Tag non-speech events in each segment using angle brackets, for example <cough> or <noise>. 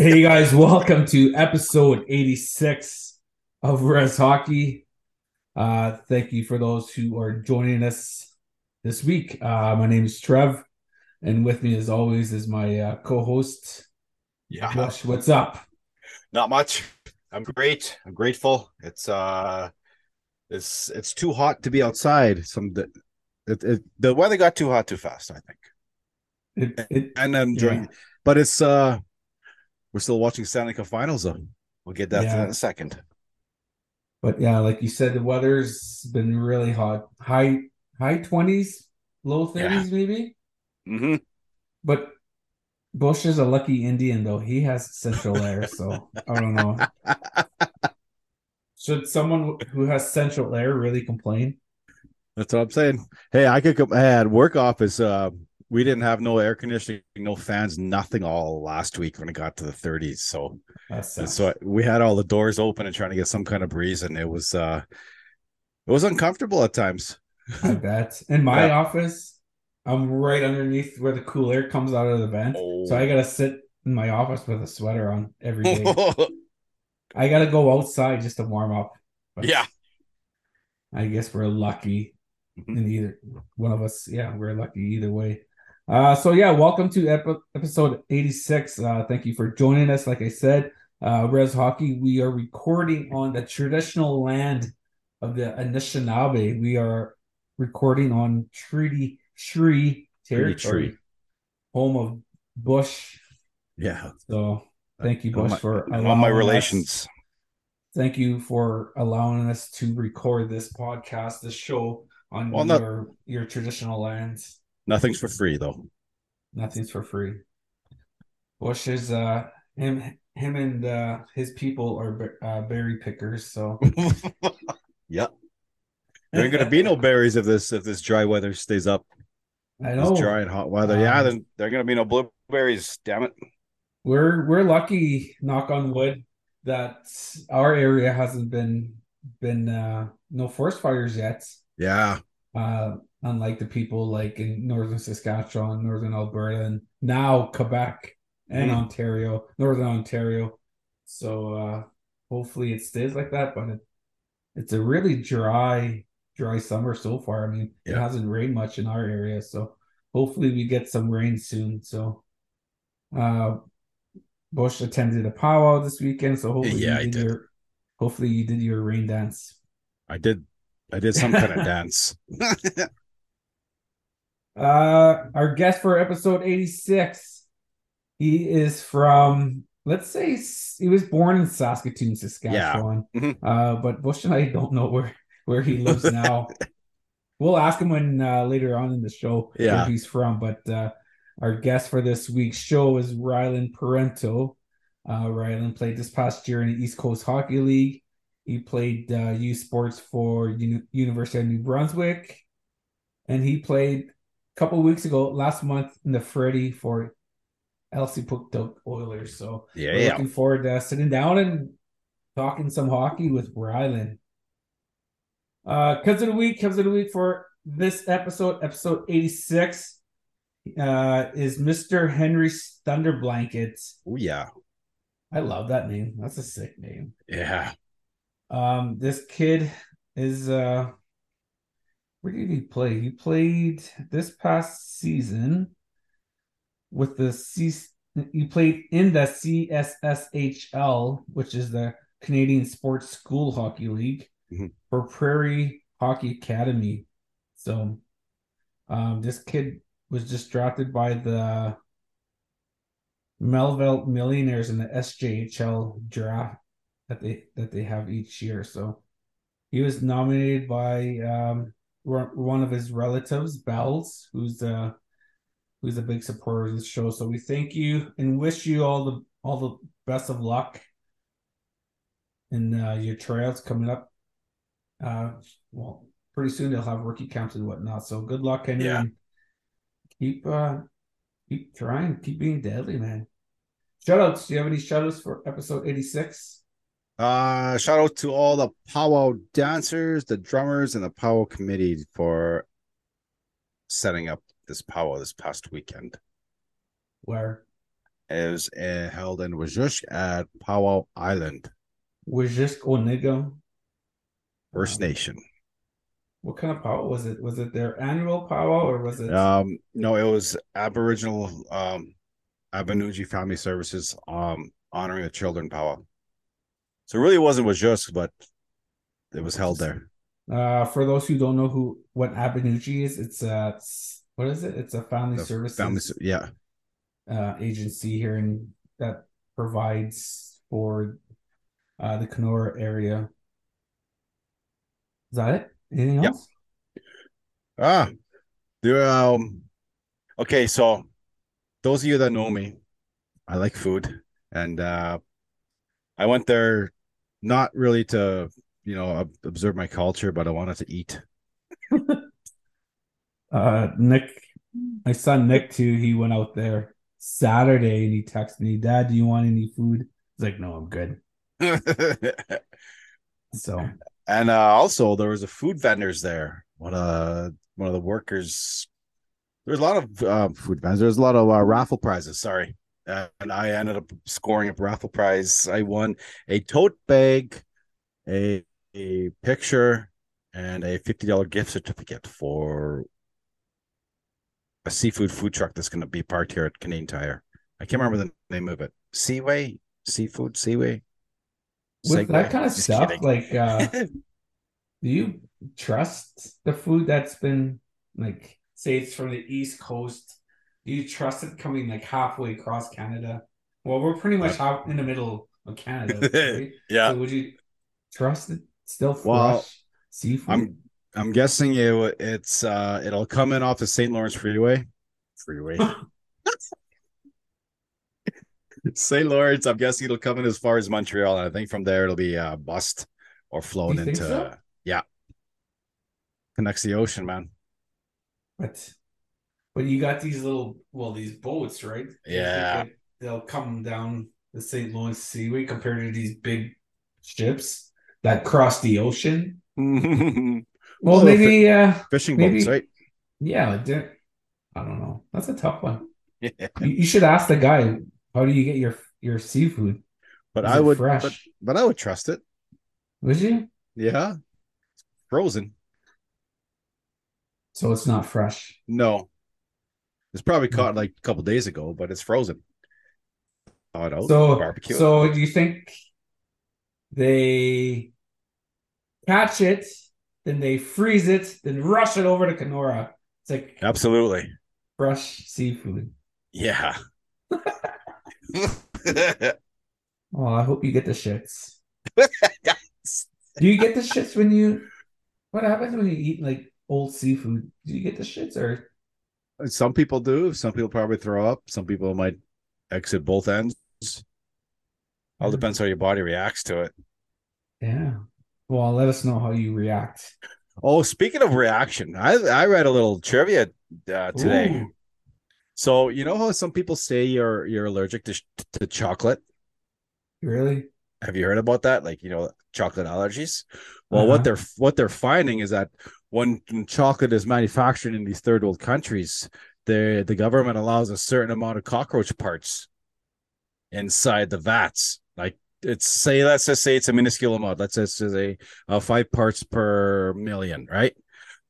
Hey guys, welcome to episode 86 of Rez Hockey. Uh thank you for those who are joining us this week. Uh my name is Trev and with me as always is my uh, co-host Yeah. Bush. What's up? Not much. I'm great. I'm grateful. It's uh it's it's too hot to be outside. Some the it, it, the weather got too hot too fast, I think. It, it, And I'm enjoying Yeah. but it's uh we're still watching Stanley Cup finals though. We'll get that Yeah. in a second. but yeah, like you said, the weather's been really hot. High high 20s, low 30s maybe. Mm-hmm. But Bush is a lucky Indian though. He has central air, so I don't know. <laughs> Should someone who has central air really complain? That's what I'm saying. Hey, I could come. Had work office. Uh, we didn't have no air conditioning, no fans, nothing all last week when it got to the 30s. So, so we had all the doors open and trying to get some kind of breeze, and it was uh, it was uncomfortable at times. I <laughs> bet. In my Yeah. office, I'm right underneath where the cool air comes out of the vent. So I gotta sit in my office with a sweater on every day. <laughs> I gotta go outside just to warm up. But yeah. I guess we're lucky Mhm. in either one of us. Yeah, we're lucky either way. Uh, so yeah, welcome to epi- episode 86. Uh, thank you for joining us. Like I said, uh, Rez Hockey, we are recording on the traditional land of the Anishinaabe. We are recording on Treaty Tree territory, home of Bush. Yeah. So thank you, Bush, my- for all my allowing us- relations. thank you for allowing us to record this podcast, this show on Well, no- your your traditional lands. Nothing's for free though. Nothing's for free. Bush is uh him him and uh his people are uh, berry pickers, so <laughs> yep. There ain't gonna be no berries if this if this dry weather stays up. I This know dry and hot weather. yeah, Um, then there ain't gonna be no blueberries. Damn it. we're we're lucky, knock on wood, that our area hasn't been been uh no forest fires yet. Yeah. Uh, unlike the people like in northern Saskatchewan, northern Alberta, and now Quebec and Mhm. Ontario, northern Ontario. So uh, hopefully it stays like that. But it, it's a really dry, dry summer so far. I mean, it hasn't rained much in our area, so hopefully we get some rain soon. So, uh, Bush attended a powwow this weekend, so hopefully Yeah, you I did, did. your hopefully you did your rain dance. I did I did some kind of dance. <laughs> Uh, our guest for episode 86, he is from, let's say, he was born in Saskatoon, Saskatchewan. Mhm. Uh, but Bush and I don't know where, where he lives <laughs> now. we'll ask him when uh, later on in the show Yeah. where he's from. But uh, our guest for this week's show is Rylan Parenteau. Uh, Rylan played this past year in the East Coast Hockey League. He played uh, U Sports for Uni- University of New Brunswick, and he played a couple weeks ago, last month, in the Freddie for LC Puckduck Oilers. So Yeah, we're yeah. looking forward to sitting down and talking some hockey with Rylan. Uh, Cubs of the week, Cubs of the week for this episode, episode 86, uh, is Mr. Henry Thunder Blankets. Oh yeah. I love that name. That's a sick name. Yeah. Um, this kid is uh where did he play? He played this past season with the C he played in the CSSHL, which is the Canadian Sports School Hockey League Mhm. for Prairie Hockey Academy. So um this kid was just drafted by the Melville Millionaires in the SJHL draft that they that they have each year. So he was nominated by um one of his relatives, Bells, who's uh who's a big supporter of the show. So we thank you and wish you all the all the best of luck in uh, your tryouts coming up. Uh well pretty soon they'll have rookie camps and whatnot. So good luck, Henry. Yeah. and Keep uh keep trying, keep being deadly, man. Shoutouts. Do you have any shoutouts for episode 86? Uh shout out to all the powwow dancers, the drummers, and the powwow committee for setting up this powwow this past weekend. Where? Where is uh, held in Wajusk at Powwow Island, Wajik Oniga. First Nation. What kind of powwow was it? Was it their annual powwow or was it? Um, no, it was Aboriginal um Abinoojii Family Services um honoring the children powwow. So it really wasn't Wajusk, but it was held there. Uh, for those who don't know who what Abinoojii is, it's uh, it's- what is it? It's a family The services Family, yeah, uh, agency here in that provides for uh, the Kenora area. Is that it? Anything Yep. else? Ah, there. Um, okay, so those of you that know me, I like food, and uh, I went there not really to, you know, observe my culture, but I wanted to eat. <laughs> Uh, Nick, my son Nick too. He went out there Saturday and he texted me, "Dad, do you want any food?" He's like, "No, I'm good." <laughs> So and uh, also there was a food vendors there. One uh, one of the workers. There's a lot of uh, food vendors. There's a lot of uh, raffle prizes. Sorry, uh, and I ended up scoring a raffle prize. I won a tote bag, a a picture, and a fifty dollar gift certificate for a seafood food truck that's going to be parked here at Canadian Tire. I can't remember the name of it. Seaway Seafood Seaway. with that kind of Just stuff, kidding. like, uh, <laughs> do you trust the food that's been like, say it's from the East Coast? Do you trust it coming like halfway across Canada? Well, we're pretty much half in the middle of Canada. <laughs> right? yeah. So would you trust it still fresh Well, seafood? I'm I'm guessing it it's uh it'll come in off the St. Lawrence Freeway. Freeway. <laughs> St. Lawrence, I'm guessing it'll come in as far as Montreal, and I think from there it'll be uh bust or flown into so? yeah. Connects the ocean, man. But but you got these little well these boats, right? Yeah. They- They'll come down the St. Lawrence Seaway compared to these big ships that cross the ocean. <laughs> Well, maybe uh fishing boats, right? yeah, like I don't know. That's a tough one. <laughs> Yeah. You, you should ask the guy, how do you get your your seafood? But Is I would fresh. but, but I would trust it. Would you? Yeah. Frozen. So it's not fresh. No. It's probably Hmm. caught like a couple days ago, but it's frozen. Oh no. So barbecue. so do you think they catch it, then they freeze it, then rush it over to Kenora? It's like Absolutely. fresh seafood. Yeah. Well, <laughs> <laughs> I hope you get the shits. Do you get the shits when you? What happens when you eat like old seafood? Do you get the shits or? Some people do. Some people probably throw up. Some people might exit both ends. All depends how your body reacts to it. Yeah. Well, let us know how you react. Oh, speaking of reaction, I I read a little trivia uh, today. Ooh. So you know how some people say you're you're allergic to to chocolate. Really? Have you heard about that? Like you know, chocolate allergies. Well, Uh-huh. what they're what they're finding is that when chocolate is manufactured in these third world countries, the the government allows a certain amount of cockroach parts inside the vats. Like it's say let's just say it's a minuscule amount. Let's just say uh, five parts per million, right?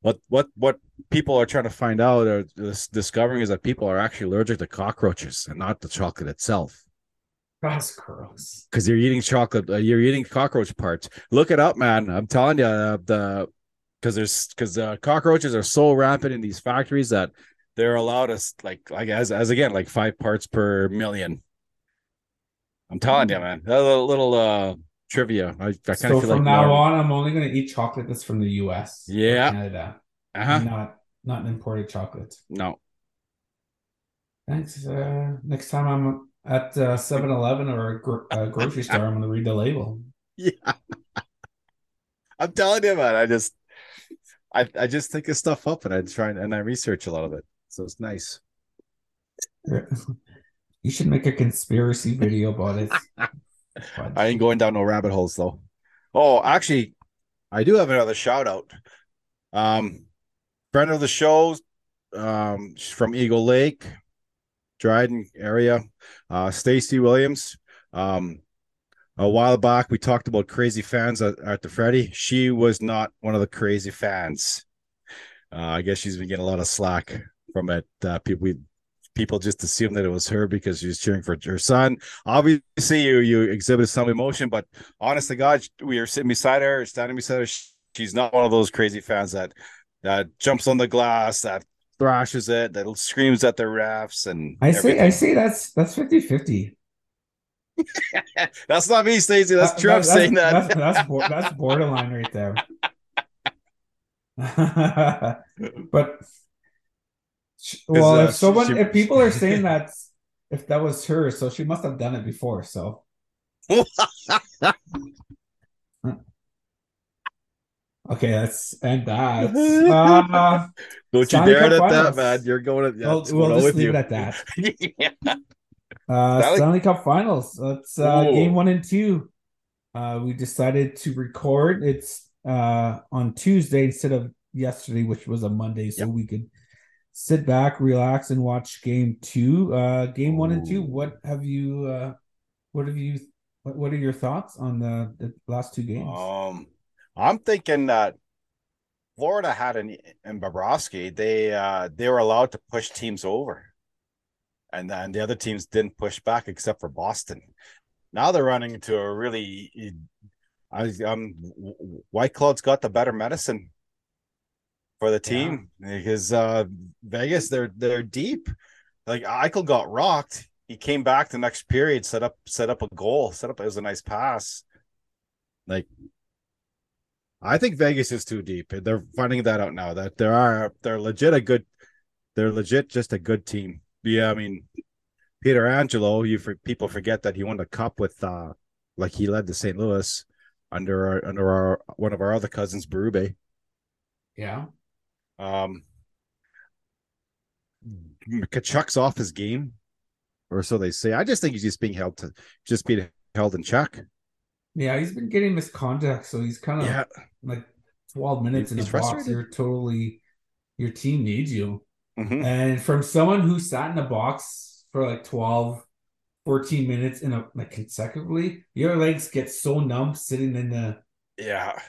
What what what people are trying to find out or dis- discovering is that people are actually allergic to cockroaches and not the chocolate itself That's gross. because you're eating chocolate, uh, you're eating cockroach parts. Look it up, man. I'm telling you, uh, the because there's because uh, cockroaches are so rapid in these factories that they're allowed us like like as as again like five parts per million. I'm telling you, man. That's A little, uh trivia. I, I kind So of feel from like now on, I'm only going to eat chocolate that's from the U.S. Yeah. Canada, Uh-huh. not not imported chocolate. No. Thanks. Uh, next time I'm at uh, 7-Eleven or a, gro- a grocery store, I'm going to read the label. <laughs> Yeah. I'm telling you, man. I just I I just think of stuff up and I try and, and I research a lot of it. So it's nice. <laughs> You should make a conspiracy video about it. <laughs> I ain't going down no rabbit holes though. Oh, actually, I do have another shout out. Um, friend of the show, um, from Eagle Lake. Dryden area. Uh, Stacy Williams. Um, a while back, we talked about crazy fans at, at the Freddy. She was not one of the crazy fans. Uh, I guess she's been getting a lot of slack from it. Uh, people, we, people just assumed that it was her because she was cheering for her son. Obviously, you you exhibited some emotion, but honest to God, we are sitting beside her, standing beside her. She's not one of those crazy fans that that jumps on the glass, that thrashes it, that screams at the refs, and I say, I say that's that's 50 50 <laughs> that's not me, Stacey. That's that, Trump that, saying that. That's, that's, that's borderline right there. <laughs> but well, uh, if someone, she, if people are <laughs> saying that, if that was her, so she must have done it before. So. Okay, let's end that. Uh, Don't you dare at that, man. You're going at yeah, we'll, we'll just leave you. it at that. yeah. Uh, Stanley, Stanley Cup Finals. That's uh, game one and two. Uh, we decided to record. It's uh, on Tuesday instead of yesterday, which was a Monday, so yep. we could sit back, relax, and watch game two. Uh, game one and two. What have you? Uh, what have you? What, what are your thoughts on the, the last two games? Um, I'm thinking that Florida had an in Bobrovsky. They uh, they were allowed to push teams over and then the other teams didn't push back except for Boston. Now they're running into a really, I um, Whitecloud's got the better medicine for the team yeah. because uh Vegas they're they're deep. Like Eichel got rocked. He came back the next period, set up set up a goal, set up it was a nice pass. Like I think Vegas is too deep. They're finding that out now that there are they're legit a good they're legit just a good team. Yeah, I mean, Pietrangelo, you for people forget that he won the cup with uh like he led the St. Louis under our under our one of our other cousins, Berube. Yeah. Um Tkachuk's off his game, or so they say. I just think he's just being held to just being held in check. Yeah, he's been getting misconduct, so he's kind of yeah. like 12 minutes he's in the box. You're totally your team needs you. Mm-hmm. And from someone who sat in a box for like 12, 14 minutes in a like consecutively, your legs get so numb sitting in the yeah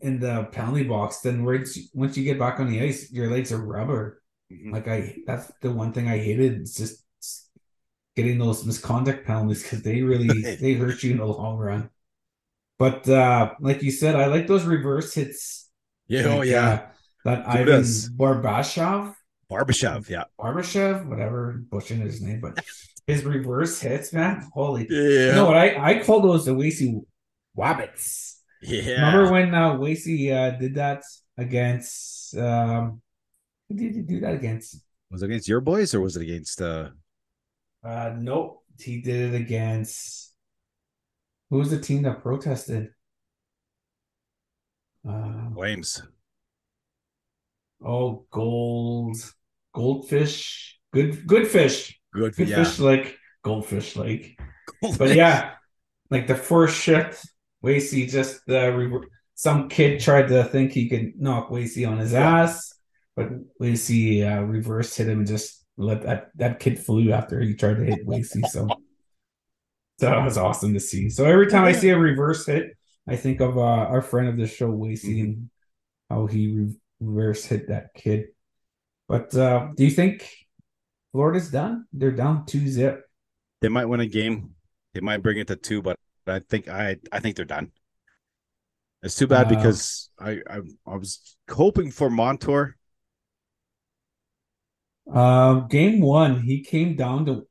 in the penalty box. Then once you, once you get back on the ice, your legs are rubber. Mm-hmm. Like I, that's the one thing I hated. It's just getting those misconduct penalties because they really <laughs> they hurt you in the long run. But uh like you said, I like those reverse hits. Yeah, oh, like, oh yeah. Uh, that Who Ivan does? Barbashev Barbashev, yeah. Barbashev, whatever, butchering his name, but <laughs> his reverse hits, man. Holy. Yeah. You know what? I, I call those the Wacy Wabbits. Yeah. Remember when uh, Wacy uh, did that against. Um, who did he do that against? Was it against your boys or was it against. uh Uh Nope. He did it against. Who was the team that protested? Uh, Flames. Oh, gold goldfish, good good fish, good, good yeah. fish like goldfish lake. Goldfish. But yeah, like the first shift, Wacy just uh, re- some kid tried to think he could knock Wacy on his yeah. ass, but Wacy uh, reverse hit him and just let that that kid flew after he tried to hit Wacy. So. So that was awesome to see. So every time I see a reverse hit, I think of uh, our friend of the show, Wacy, mm-hmm. and how he re- reverse hit that kid. But uh, do you think Florida's done? They're down two zip. They might win a game. They might bring it to two, but I think I I think they're done. It's too bad uh, because I, I I was hoping for Montour. Uh, game one, he came down to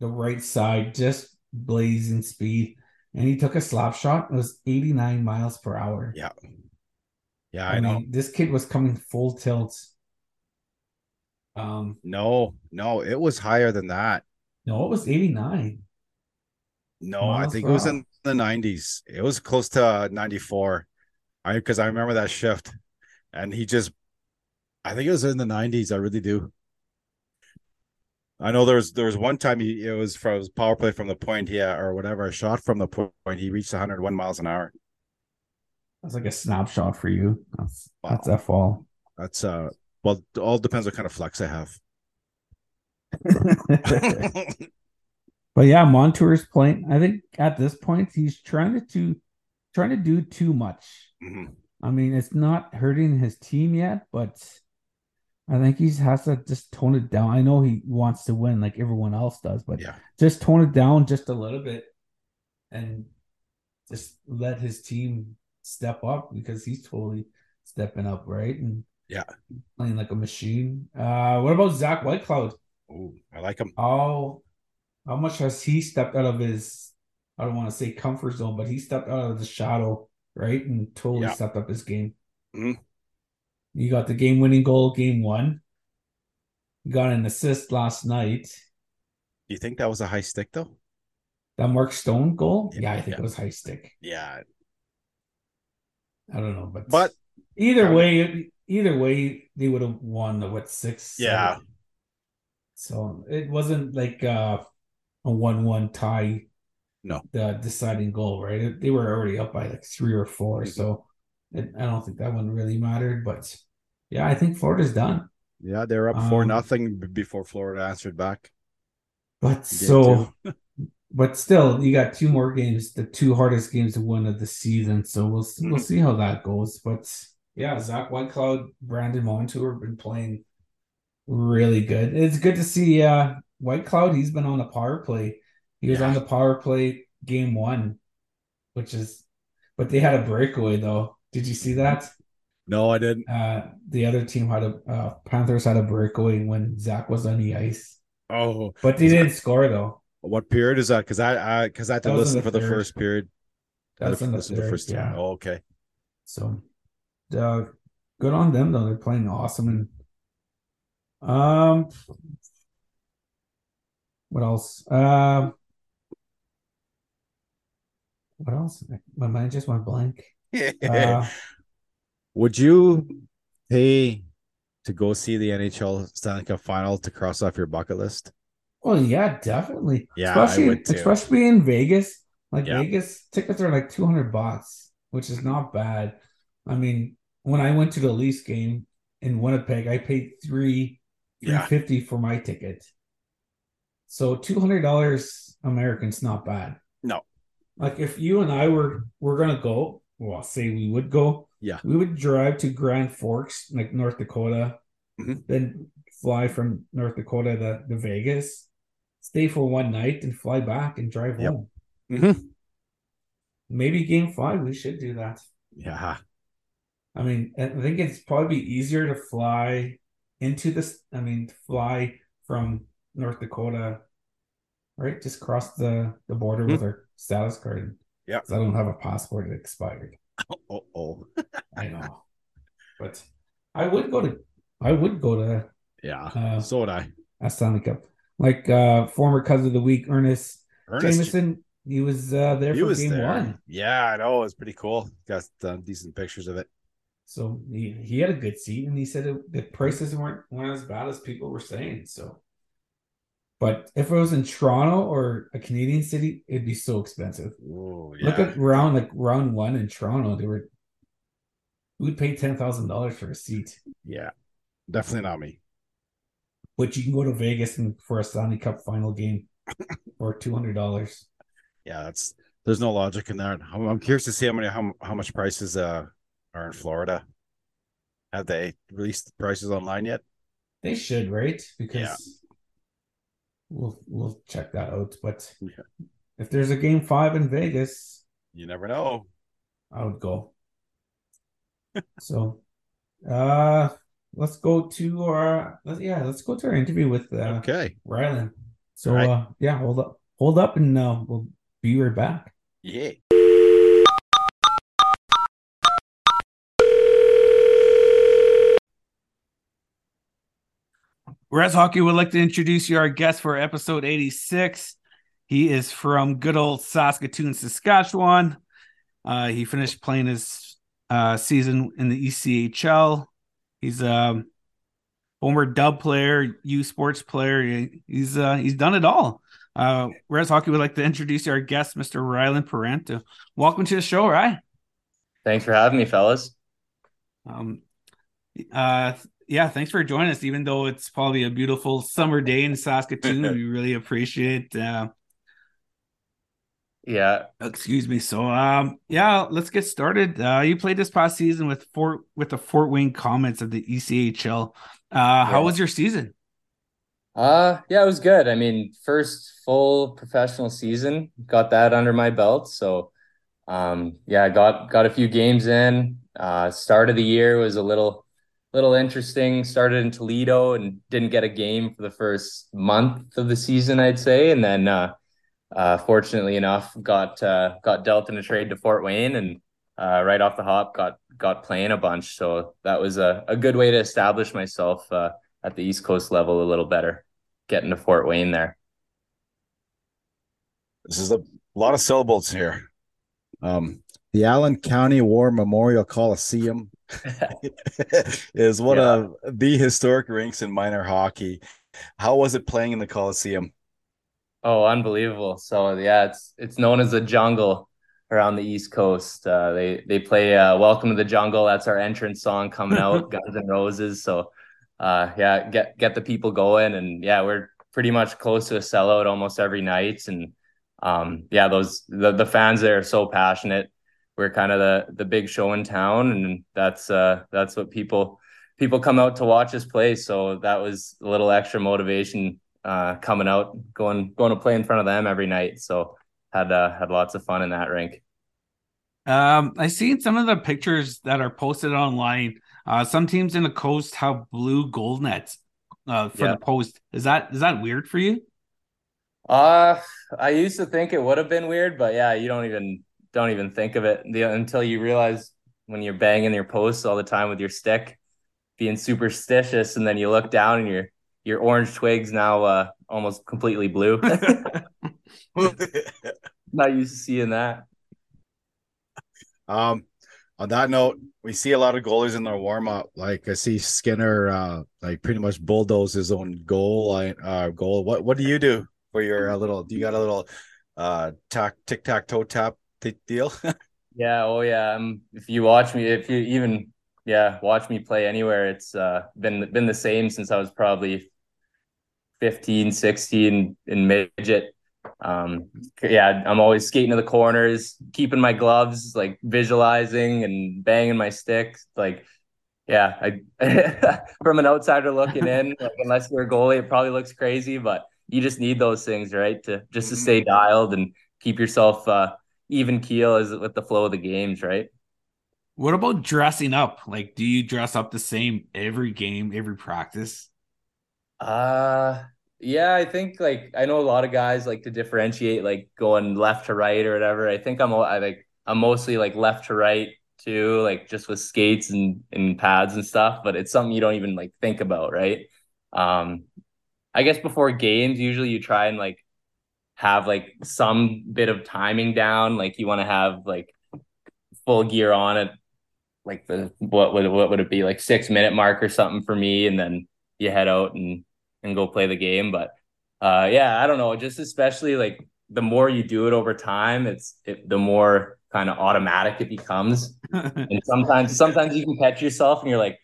the right side, just blazing speed, and he took a slap shot. It was 89 miles per hour. Yeah. Yeah, I, I know. Mean, this kid was coming full tilt um, no, no, it was higher than that. No, it was 89. No, I think it was in the 90s. It was close to uh, 94. I because I remember that shift, and he just, I think it was in the 90s. I really do. I know there was there was one time he it was from power play from the point, yeah, or whatever, a shot from the point. He reached 101 miles an hour. That's like a snapshot for you. That's wow. that's F all. That's uh well, all depends what kind of flex I have. <laughs> but yeah, Montour's playing. I think at this point he's trying to, to trying to do too much. Mhm. I mean, it's not hurting his team yet, but I think he has to just tone it down. I know he wants to win like everyone else does, but Yeah. just tone it down just a little bit and just let his team step up because he's totally stepping up, right? And Yeah. playing like a machine. Uh what about Zach Whitecloud? Ooh, I like him. How how much has he stepped out of his I don't want to say comfort zone, but he stepped out of the shadow, right? And totally Yeah. stepped up his game. Mhm. You got the game winning goal, game one. You got an assist last night. Do you think that was a high stick though? That Mark Stone goal? Yeah, Yeah, I think yeah. it was high stick. Yeah. I don't know, but But either way, either way, they would have won the what six? Yeah. seven. So it wasn't like uh, a one-one tie. No. the deciding goal, right? They were already up by like three or 4 Mhm. so it, I don't think that one really mattered. But yeah, I think Florida's done. yeah, they're up four Um, nothing before Florida answered back. But so, <laughs> but still, you got two more games, the two hardest games to win of the season. So we'll we'll Mhm. see how that goes. But yeah, Zach Whitecloud, Brandon Montour have been playing really good. It's good to see uh Whitecloud. He's been on the power play. He was Yeah. on the power play game one, which is, but they had a breakaway though. Did you see that? No, I didn't. Uh, the other team had a uh, Panthers had a breakaway when Zach was on the ice, Oh, but they didn't score though. what period is that? Because I, I, because I had to That was listen the for the first period. I to in the third, first yeah. time. Oh, okay. So, uh, good on them though. They're playing awesome. And um, what else? Um, what else? My mind just went blank. <laughs> Uh, Would you pay to go see the NHL Stanley Cup final to cross off your bucket list? well, yeah, definitely. Yeah, I especially would too. especially in Vegas. Like Yeah. Vegas tickets are like two hundred bucks, which is not bad. I mean, when I went to the Leafs game in Winnipeg, I paid three Yeah. fifty for my ticket. So two hundred dollars American's not bad. No. Like if you and I were were gonna go, well, say we would go, Yeah. we would drive to Grand Forks, like North Dakota, Mhm. then fly from North Dakota to, to Vegas, stay for one night, and fly back and drive Yep. home. Mhm. Maybe game five, we should do that. Yeah. I mean, I think it's probably easier to fly into this. I mean, fly from North Dakota, right? Just cross the, the border with our status card. Yeah. 'Cause I don't have a passport; it expired. <laughs> Oh, oh. I know, but I would go to. I would go to Yeah. uh, so would I. a Stanley Cup. Like uh, former cousin of the week, Ernest, Ernest, Jameson. He was uh, there he for was game there. one, Yeah, I know. It was pretty cool. Got uh, decent pictures of it. So he, he had a good seat, and he said it, the prices weren't weren't as bad as people were saying. So, but if it was in Toronto or a Canadian city, it'd be so expensive. Oh, yeah. Look at round like round one in Toronto, they were we'd pay ten thousand dollars for a seat, yeah. Definitely not me. But you can go to Vegas and for a Stanley Cup final game <coughs> for two hundred dollars. Yeah, that's there's no logic in that. I'm, I'm curious to see how many how, how much prices uh are in Florida. Have they released the prices online yet? They should, right? Because Yeah. we'll we'll check that out. But Yeah. if there's a game five in Vegas, You never know. I would go. <laughs> so uh let's go to our let's, yeah, let's go to our interview with uh Okay. Rylan. So right. uh yeah, hold up hold up and uh we'll be right back. Yeah. Rez Hockey would like to introduce you our guest for episode 86. He is from good old Saskatoon, Saskatchewan. Uh, he finished playing his uh, season in the ECHL. He's a former dub player, U Sports player. He's uh, he's done it all. Uh, Rez Hockey would like to introduce you our guest, Mr. Rylan Parenteau. Welcome to the show, Ryan. Thanks for having me, fellas. Um, uh, yeah, thanks for joining us. Even though it's probably a beautiful summer day in Saskatoon, <laughs> we really appreciate. Uh, yeah. Excuse me. So, um, yeah, let's get started. Uh, you played this past season with Fort with the Fort Wayne Komets of the ECHL. Uh, yeah. how was your season? Uh, yeah, it was good. I mean, first full professional season, got that under my belt. So, um, yeah, got got a few games in. Uh, start of the year was a little little interesting. Started in Toledo and didn't get a game for the first month of the season, I'd say, and then uh uh, fortunately enough, got uh, got dealt in a trade to Fort Wayne, and uh, right off the hop, got got playing a bunch. So that was a, a good way to establish myself uh, at the East Coast level a little better, getting to Fort Wayne there. This is a lot of syllables here. Um, the Allen County War Memorial Coliseum <laughs> is one yeah. of the historic rinks in minor hockey. How was it playing in the Coliseum? Oh, unbelievable! So yeah, it's it's known as the jungle around the East Coast. Uh, they they play uh, "Welcome to the Jungle." That's our entrance song coming out, <laughs> Guns and Roses. So uh, yeah, get get the people going, and yeah, we're pretty much close to a sellout almost every night, and um, yeah, those the the fans there are so passionate. We're kind of the the big show in town, and that's uh that's what people people come out to watch us play. So that was a little extra motivation uh, coming out, going going to play in front of them every night. So had uh, had lots of fun in that rink. Um, I seen some of the pictures that are posted online. Uh, some teams in the coast have blue gold nets uh, for yeah. the post. Is that is that weird for you? Uh, I used to think it would have been weird, but yeah, you don't even don't even think of it until you realize when you're banging your posts all the time with your stick, being superstitious, and then you look down and you're your orange twigs now uh, almost completely blue. <laughs> <laughs> Not used to seeing that. Um, on that note, we see a lot of goalies in their warm up. Like I see Skinner, uh, like pretty much bulldoze his own goal line, uh, goal. What what do you do for your uh, little? Do you got a little, uh, tack tic tac toe tap deal? <laughs> yeah. Oh yeah. Um, if you watch me, if you even yeah watch me play anywhere, it's uh been been the same since I was probably 15, 16 in midget. Um, yeah, I'm always skating to the corners, keeping my gloves, like visualizing and banging my stick. Like, yeah, I <laughs> from an outsider looking in, <laughs> like, unless you're a goalie, it probably looks crazy, but you just need those things, right? To just to mm-hmm. stay dialed and keep yourself uh, even keel as with the flow of the games, right? What about dressing up? Like, do you dress up the same every game, every practice? Uh yeah, I think like I know a lot of guys like to differentiate like going left to right or whatever. I think I'm I like I'm mostly like left to right too, like just with skates and and pads and stuff, but it's something you don't even like think about, right? Um I guess before games, usually you try and like have like some bit of timing down, like you want to have like full gear on it like the what would what would it be like 6 minute mark or something for me and then you head out and and go play the game. But uh, yeah, I don't know. Just especially like the more you do it over time, it's it, the more kind of automatic it becomes. <laughs> and sometimes, sometimes you can catch yourself and you're like,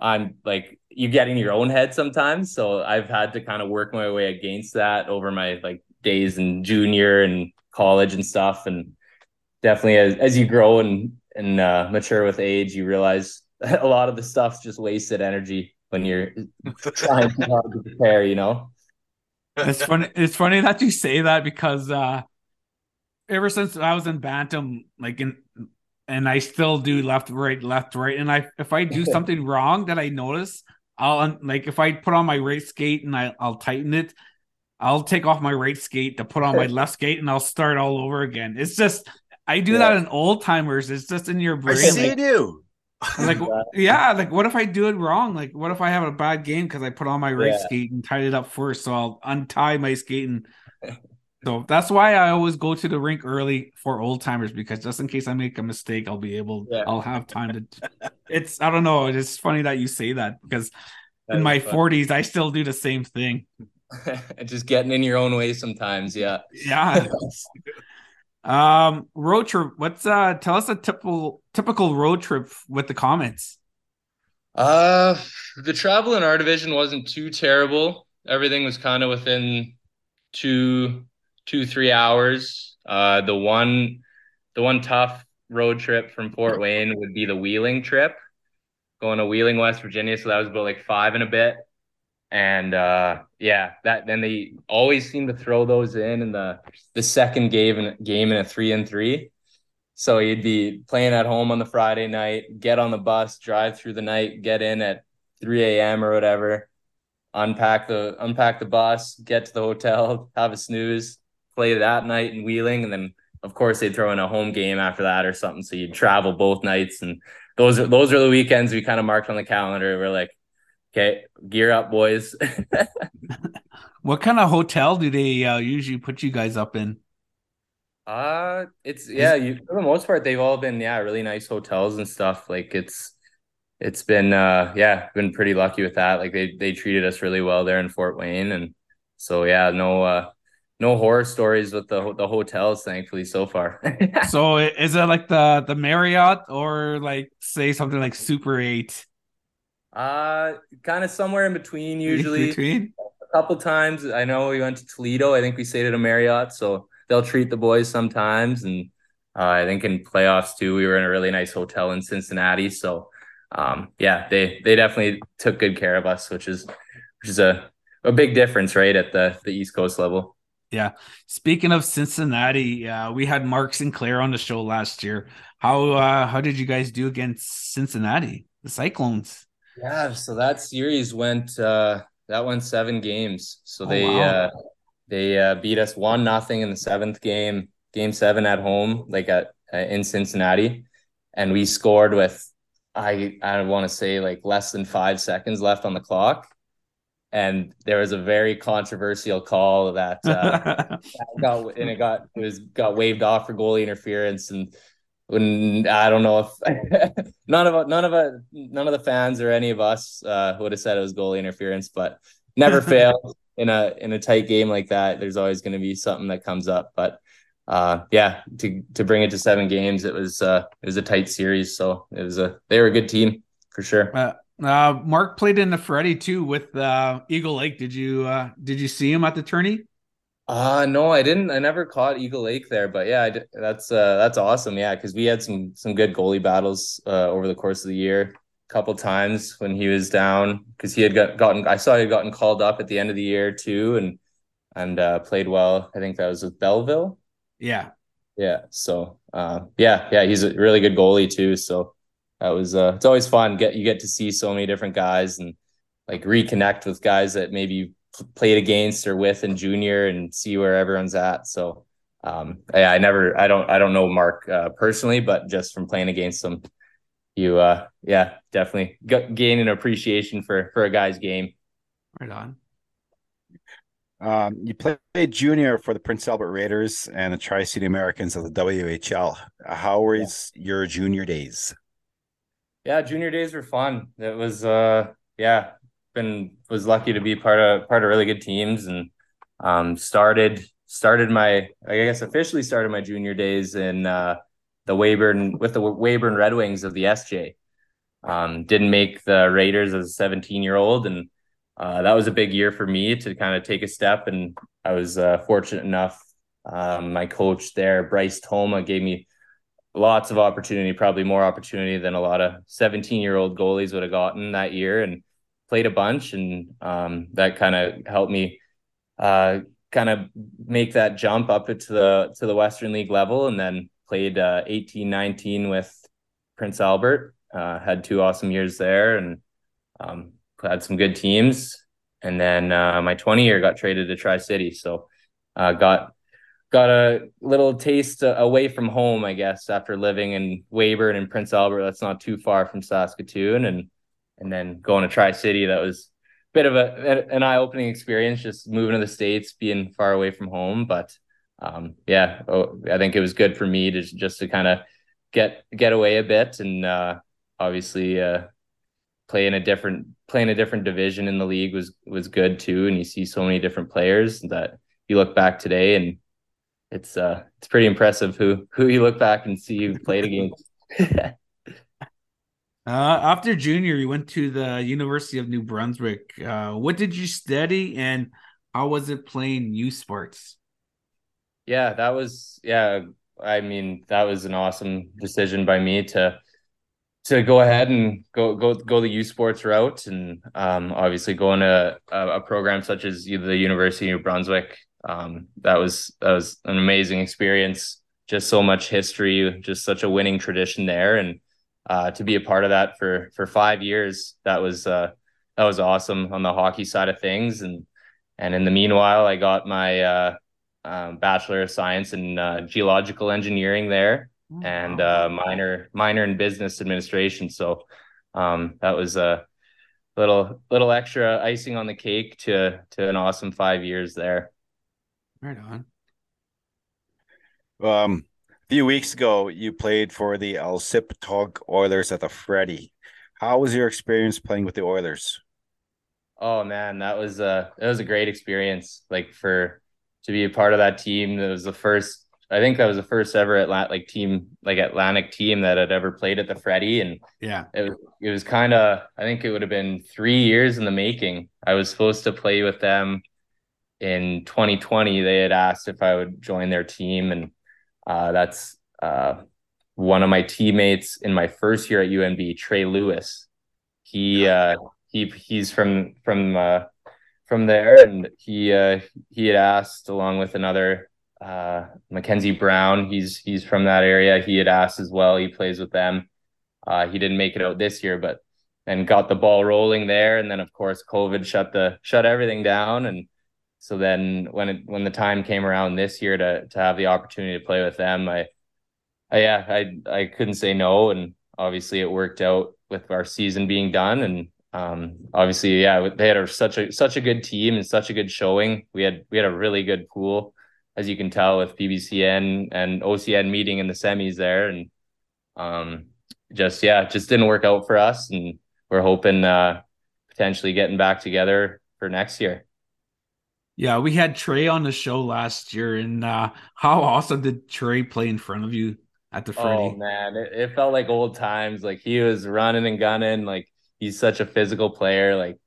I'm like, you get in your own head sometimes. So I've had to kind of work my way against that over my like days in junior and college and stuff. And definitely as, as you grow and, and uh, mature with age, you realize <laughs> a lot of the stuff's just wasted energy when you're <laughs> trying to hard to prepare, you know. It's funny. It's funny that you say that because uh ever since I was in Bantam, like in and I still do left, right, left, right. And I if I do <laughs> something wrong that I notice, I'll like if I put on my right skate and I, I'll tighten it, I'll take off my right skate to put on my <laughs> left skate and I'll start all over again. It's just I do yeah. that in old timers. It's just in your brain. I see like, you like <laughs> yeah like what if i do it wrong like what if i have a bad game because i put on my right yeah. skate and tied it up first so i'll untie my skate and <laughs> so that's why i always go to the rink early for old timers because just in case i make a mistake i'll be able yeah. i'll have time to it's i don't know it's funny that you say that because that in my fun. 40s i still do the same thing <laughs> just getting in your own way sometimes yeah yeah Um, road trip. What's uh? Tell us a typical typical road trip with the Komets. Uh, the travel in our division wasn't too terrible. Everything was kind of within two, two, three hours. Uh, the one, the one tough road trip from Fort Wayne would be the Wheeling trip, going to Wheeling, West Virginia. So that was about like five and a bit. And uh, yeah, that then they always seem to throw those in in the the second game game in a three and three. So he'd be playing at home on the Friday night, get on the bus, drive through the night, get in at 3 a.m. or whatever, unpack the unpack the bus, get to the hotel, have a snooze, play that night in Wheeling, and then of course they'd throw in a home game after that or something. So you'd travel both nights, and those are those are the weekends we kind of marked on the calendar. We're like, okay, gear up, boys. <laughs> what kind of hotel do they uh, usually put you guys up in? Uh, it's yeah. You, for the most part, they've all been yeah, really nice hotels and stuff. Like it's it's been uh yeah, been pretty lucky with that. Like they they treated us really well there in Fort Wayne, and so yeah, no uh no horror stories with the the hotels, thankfully so far. <laughs> so is it like the the Marriott or like say something like Super Eight? Uh, kind of somewhere in between. Usually, in between. A couple times, I know we went to Toledo. I think we stayed at a Marriott, so they'll treat the boys sometimes. And uh, I think in playoffs too, we were in a really nice hotel in Cincinnati. So um, yeah, they they definitely took good care of us, which is which is a a big difference, right, at the the East Coast level. Yeah. Speaking of Cincinnati, uh, we had Mark Sinclair on the show last year. How uh, how did you guys do against Cincinnati, the Cyclones? Yeah, so that series went uh, that went seven games. So oh, they wow. uh, they uh, beat us one nothing in the seventh game, game seven at home, like at uh, in Cincinnati, and we scored with I I want to say like less than five seconds left on the clock, and there was a very controversial call that, uh, <laughs> got and it got it was got waved off for goalie interference and when I don't know if <laughs> none of none of none of the fans or any of us uh, would have said it was goalie interference, but never <laughs> fails in a in a tight game like that. There's always going to be something that comes up, but uh, yeah, to to bring it to seven games, it was uh, it was a tight series, so it was a they were a good team for sure. Uh, uh Mark played in the Freddie too with uh, Eagle Lake. Did you uh, did you see him at the tourney? Uh no, I didn't. I never caught Eagle Lake there, but yeah, did, that's uh that's awesome. Yeah, because we had some some good goalie battles uh over the course of the year. A couple times when he was down, because he had got, gotten. I saw he had gotten called up at the end of the year too, and and uh, played well. I think that was with Belleville. Yeah, yeah. So uh, yeah, yeah, he's a really good goalie too. So that was uh, it's always fun. Get you get to see so many different guys and like reconnect with guys that maybe played against or with in junior and see where everyone's at. So um, yeah, I never, I don't, I don't know Mark uh, personally, but just from playing against him, you, uh, yeah, definitely gain an appreciation for for a guy's game. Right on. Um, you played junior for the Prince Albert Raiders and the Tri City Americans of the WHL. How was yeah. your junior days? Yeah, junior days were fun. It was, uh, yeah, been was lucky to be part of part of really good teams and um, started started my I guess officially started my junior days in uh, the Weyburn with the Weyburn Red Wings of the SJ. Um, didn't make the Raiders as a 17 year old and uh, that was a big year for me to kind of take a step and I was uh, fortunate enough um, my coach there Bryce Toma gave me lots of opportunity probably more opportunity than a lot of 17 year old goalies would have gotten that year and played a bunch, and um, that kind of helped me uh, kind of make that jump up to the to the Western League level, and then played uh, 18, 19 with Prince Albert. Uh, had two awesome years there, and um, had some good teams. And then uh, my 20 year got traded to Tri City, so uh, got got a little taste away from home, I guess, after living in Weyburn and Prince Albert. That's not too far from Saskatoon, and and then going to Tri City, that was a bit of a an eye opening experience, just moving to the states, being far away from home. But um, yeah, oh, I think it was good for me to just to kind of get get away a bit and uh, obviously uh, play in a different play in a different division in the league was was good too. And you see so many different players that you look back today and it's uh it's pretty impressive who who you look back and see you played against. <laughs> Uh, after junior, you went to the University of New Brunswick. Uh, what did you study, and how was it playing U Sports? Yeah, that was yeah. I mean, that was an awesome decision by me to to go ahead and go go go the U Sports route, and um, obviously going to a, a, program such as the University of New Brunswick. Um, that was that was an amazing experience. Just so much history, just such a winning tradition there, and uh, to be a part of that for for five years, that was uh, that was awesome on the hockey side of things. And and in the meanwhile, I got my uh, um, bachelor of science in uh, geological engineering there, oh, and uh, minor minor in business administration. So um, that was a little little extra icing on the cake to to an awesome five years there. Right on. Um, few weeks ago, you played for the Elsipogtog Oilers at the Freddy. How was your experience playing with the Oilers? Oh man, that was a that was a great experience. Like for to be a part of that team, it was the first. I think that was the first ever Atlantic like team like Atlantic team that had ever played at the Freddy, and yeah, it was it was kind of. I think it would have been three years in the making. I was supposed to play with them in 2020. They had asked if I would join their team, and uh, that's uh, one of my teammates in my first year at UNB, Trey Lewis. He uh, he he's from from uh, from there, and he uh, he had asked along with another uh, Mackenzie Brown. He's he's from that area. He had asked as well. He plays with them. Uh, he didn't make it out this year, but and got the ball rolling there. And then of course COVID shut the shut everything down, and so then when it when the time came around this year to to have the opportunity to play with them, I, I yeah, I I couldn't say no, and obviously it worked out with our season being done, and um, obviously yeah, they had a, such a such a good team and such a good showing. We had we had a really good pool, as you can tell with PBCN and OCN meeting in the semis there, and um, just yeah, just didn't work out for us, and we're hoping uh potentially getting back together for next year. Yeah, we had Trey on the show last year, and uh, how awesome did Trey play in front of you at the Freddy? Oh man, it, it felt like old times. Like he was running and gunning. Like he's such a physical player. Like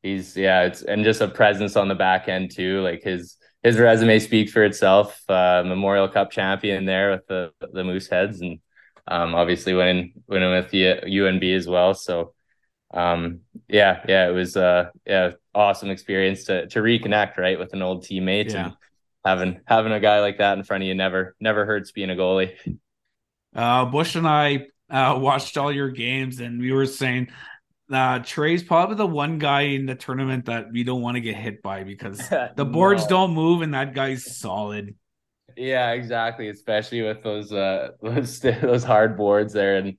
he's yeah, it's and just a presence on the back end too. Like his his resume speaks for itself. Uh, Memorial Cup champion there with the the Mooseheads, and um, obviously winning winning with the UNB as well. So um, yeah, yeah, it was uh yeah awesome experience to to reconnect right with an old teammate yeah. and having having a guy like that in front of you never never hurts being a goalie. Uh, Bush and I uh, watched all your games, and we were saying uh, Trey's probably the one guy in the tournament that we don't want to get hit by because <laughs> the boards no. don't move, and that guy's solid. Yeah, exactly. Especially with those uh <laughs> those those hard boards there and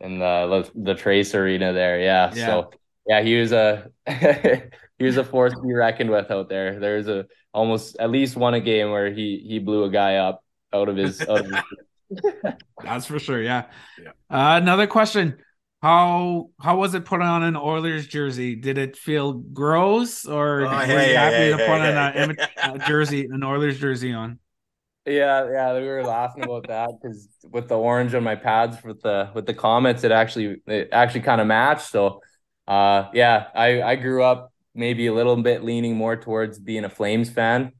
and the the Trace Arena there. Yeah. yeah. So yeah, he was a <laughs> he was a force to be reckoned with out there. There's a almost at least one a game where he he blew a guy up out of his. Out of his... <laughs> That's for sure. Yeah. yeah. Uh, another question: How how was it put on an Oilers jersey? Did it feel gross, or oh, were hey, you happy hey, to hey, put on a, a jersey, an Oilers jersey on? Yeah, yeah, we were laughing about that because with the orange on my pads with the with the Komets, it actually it actually kind of matched. So, uh, yeah, I I grew up maybe a little bit leaning more towards being a Flames fan,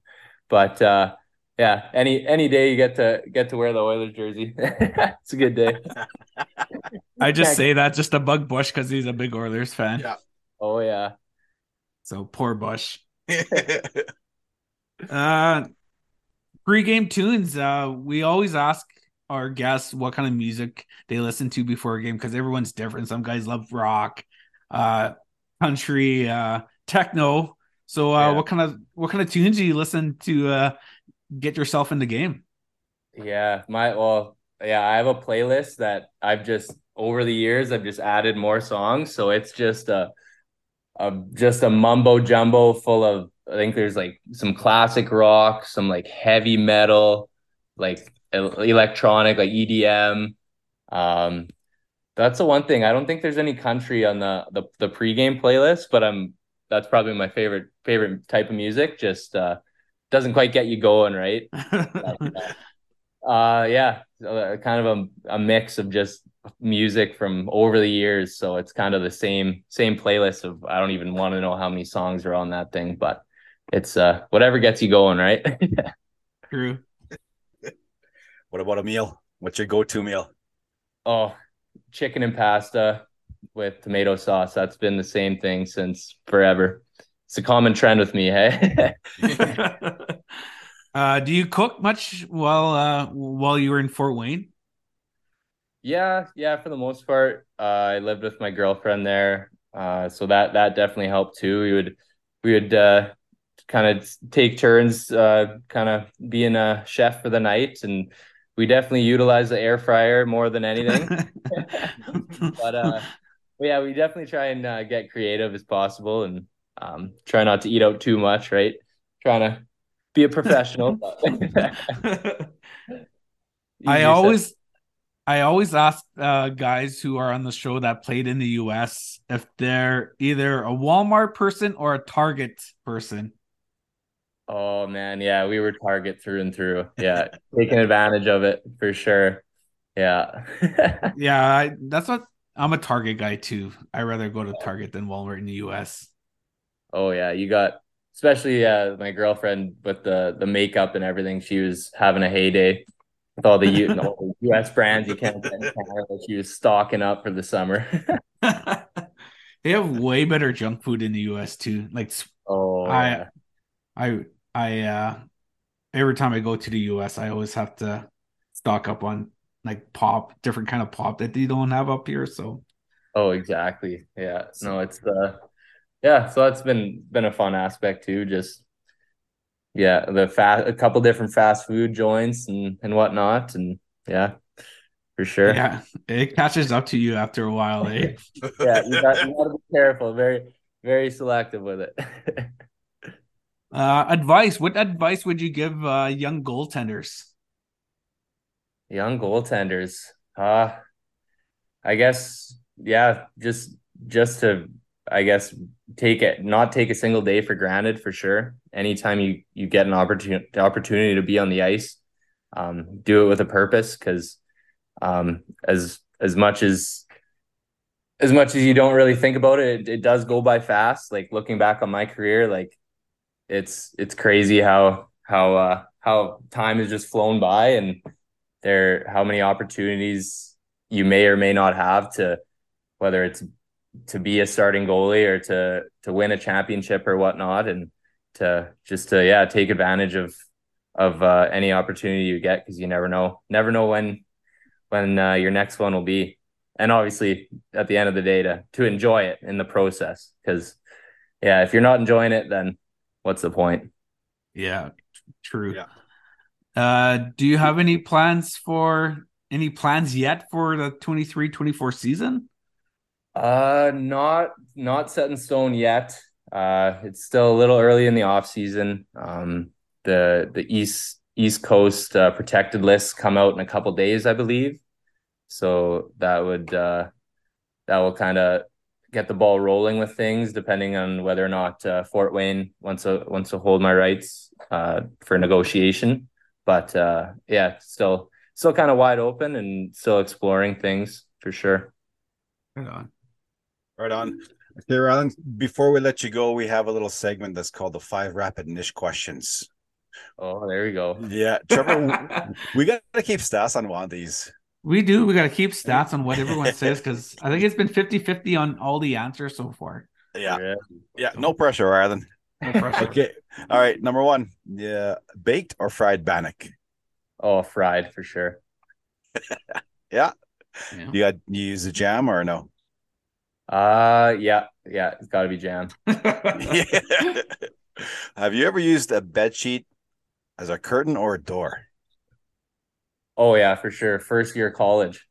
but uh, yeah, any any day you get to get to wear the Oilers jersey, <laughs> it's a good day. <laughs> I just say that just to bug Bush because he's a big Oilers fan. Yeah. Oh yeah. So poor Bush. <laughs> uh, pre-game tunes. Uh, we always ask our guests what kind of music they listen to before a game because everyone's different. Some guys love rock, uh, country, uh, techno. So, uh, yeah. what kind of what kind of tunes do you listen to uh, get yourself in the game? Yeah, my well, yeah, I have a playlist that I've just over the years I've just added more songs, so it's just a, a just a mumbo jumbo full of I think there's like some classic rock, some like heavy metal, like electronic, like EDM. Um, that's the one thing. I don't think there's any country on the the, the pregame playlist, but I'm that's probably my favorite favorite type of music. Just uh, doesn't quite get you going, right? <laughs> uh, yeah, uh, kind of a, a mix of just music from over the years, so it's kind of the same same playlist of I don't even want to know how many songs are on that thing, but it's uh whatever gets you going, right? <laughs> True. What about a meal? What's your go-to meal? oh, chicken and pasta with tomato sauce. That's been the same thing since forever. It's a common trend with me, hey. <laughs> uh, do you cook much while uh, while you were in Fort Wayne? Yeah, yeah, for the most part. Uh, I lived with my girlfriend there. Uh, so that that definitely helped too. We would we would uh kind of take turns uh kind of being a chef for the night and we definitely utilize the air fryer more than anything. <laughs> <laughs> but uh yeah, we definitely try and uh, get creative as possible and um try not to eat out too much, right? Trying to be a professional. <laughs> <laughs> I always I always ask uh, guys who are on the show that played in the US if they're either a Walmart person or a Target person. Oh man, yeah, we were Target through and through. Yeah, taking advantage of it for sure. Yeah. <laughs> yeah, I, that's what I'm a Target guy too. I rather go to Target than Walmart in the US. Oh yeah, you got especially uh my girlfriend with the the makeup and everything. She was having a heyday with all the, U, <laughs> all the US brands you can't get in Canada. She was stocking up for the summer. <laughs> they have way better junk food in the US too. Like oh, I. I I uh every time I go to the US, I always have to stock up on like pop, different kind of pop that they don't have up here. So Oh, exactly. Yeah. No, it's the uh, yeah, so that's been been a fun aspect too. Just yeah, the fast a couple different fast food joints and and whatnot. And yeah, for sure. Yeah, it catches up to you after a while, eh? <laughs> yeah, you got, you got to be careful, very, very selective with it. <laughs> Uh, advice. What advice would you give uh, young goaltenders? Young goaltenders. Uh I guess yeah, just just to I guess take it not take a single day for granted for sure. Anytime you you get an opportunity opportunity to be on the ice, um, do it with a purpose because um as as much as as much as you don't really think about it, it, it does go by fast. Like looking back on my career, like it's it's crazy how how uh how time has just flown by and there how many opportunities you may or may not have to whether it's to be a starting goalie or to to win a championship or whatnot and to just to yeah take advantage of of uh, any opportunity you get because you never know never know when when uh, your next one will be and obviously at the end of the day to to enjoy it in the process because yeah if you're not enjoying it then what's the point? Yeah, true. Yeah. Uh, do you have any plans for any plans yet for the 23-24 season? Uh, not not set in stone yet. Uh, it's still a little early in the off season. Um, the the east East Coast uh, protected lists come out in a couple days, I believe. So that would uh, that will kind of get the ball rolling with things, depending on whether or not uh, Fort Wayne wants to wants to hold my rights uh, for negotiation. But uh, yeah, still still kind of wide open and still exploring things for sure. Right on. Right on. Okay, Rylan, before we let you go, we have a little segment that's called the five rapid niche questions. Oh, there we go. Yeah, Trevor, <laughs> we got to keep stats on one of these. We do. We got to keep stats on what <laughs> everyone says because I think it's been 50 50 on all the answers so far. Yeah. Yeah. yeah. No pressure, Rylan. No okay. All right. Number one. Yeah. Baked or fried bannock? Oh, fried for sure. <laughs> yeah. yeah. You got you use a jam or no? Uh yeah. Yeah. It's got to be jam. yeah. <laughs> <laughs> Have you ever used a bed sheet as a curtain or a door? Oh yeah, for sure. First year college.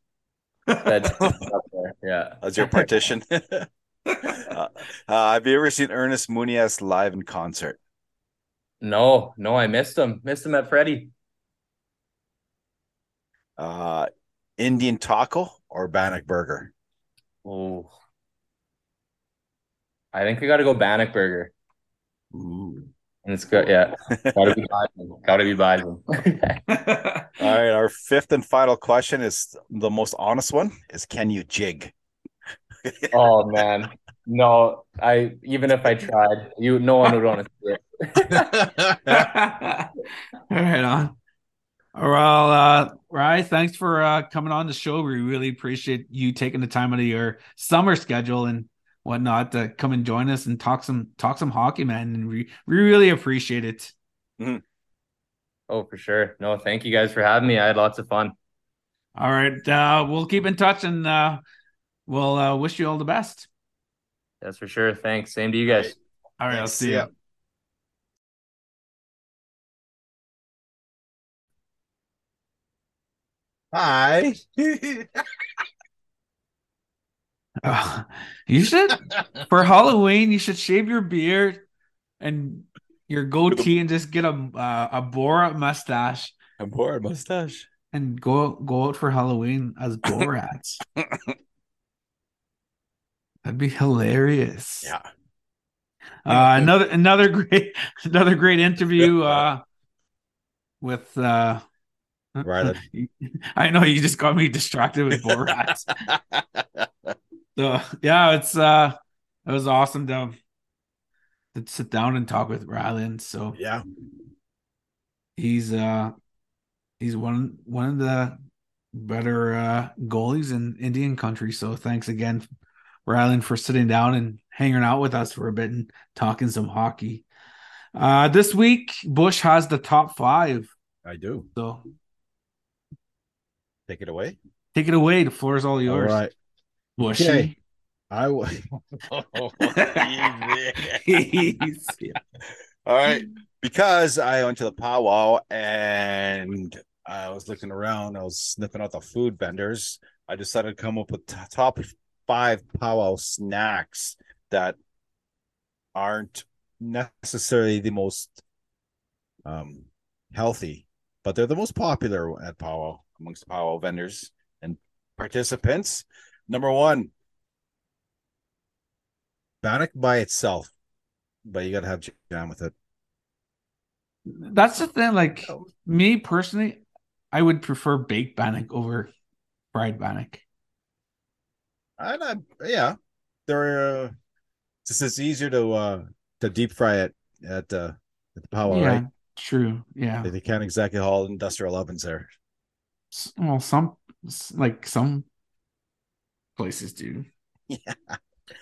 That's Yeah. That's your partition. Uh, uh, have you ever seen Ernest Monias live in concert? No, no, I missed him. Missed him at Freddie. Uh, Indian taco or Bannock burger? Oh, I think we got to go Bannock burger. Ooh. And it's good. Yeah. Gotta be Bison. Gotta be Bison. <laughs> All right, our fifth and final question is the most honest one: is can you jig? oh man, no. I even if I tried, you no one would want to see it. <laughs> right on. Well, uh, Rye, thanks for uh, coming on the show. We really appreciate you taking the time out of your summer schedule and whatnot to come and join us and talk some talk some hockey, man. And we, we really appreciate it. Mm-hmm. Oh, for sure. No, thank you guys for having me. I had lots of fun. All right. Uh, we'll keep in touch and uh, we'll uh, wish you all the best. That's for sure. Thanks. Same to you guys. All right. Thanks. I'll see you. Hi. <laughs> uh, you should for <laughs> Halloween. You should shave your beard and your goatee and just get a uh, a Borat mustache. A Borat mustache. And go go out for Halloween as Borats. <laughs> That'd be hilarious. Yeah. Uh, another another <laughs> great another great interview <laughs> uh, with uh, Right. <laughs> I know you just got me distracted with Borat. so yeah, it's uh it was awesome to, to sit down and talk with Rylan. So yeah. He's uh he's one one of the better uh goalies in Indian country. So thanks again, Rylan, for sitting down and hanging out with us for a bit and talking some hockey. Uh this week Bush has the top five. I do. So Take it away. Take it away. The floor is all yours. All right. Bushy. Okay. I will. <laughs> all right. Because I went to the powwow and I was looking around, I was sniffing out the food vendors. I decided to come up with t- top five powwow snacks that aren't necessarily the most um, healthy, but they're the most popular at powwow amongst powwow vendors and participants. Number one, Bannock by itself, but you got to have jam with it. That's the thing. Like me personally, I would prefer baked bannock over fried bannock. And I, yeah, they're uh, just it's easier to uh to deep fry it at uh at the power, yeah, right? True. Yeah. They, they can't exactly haul industrial ovens there. Well some like some places do. <laughs> Yeah.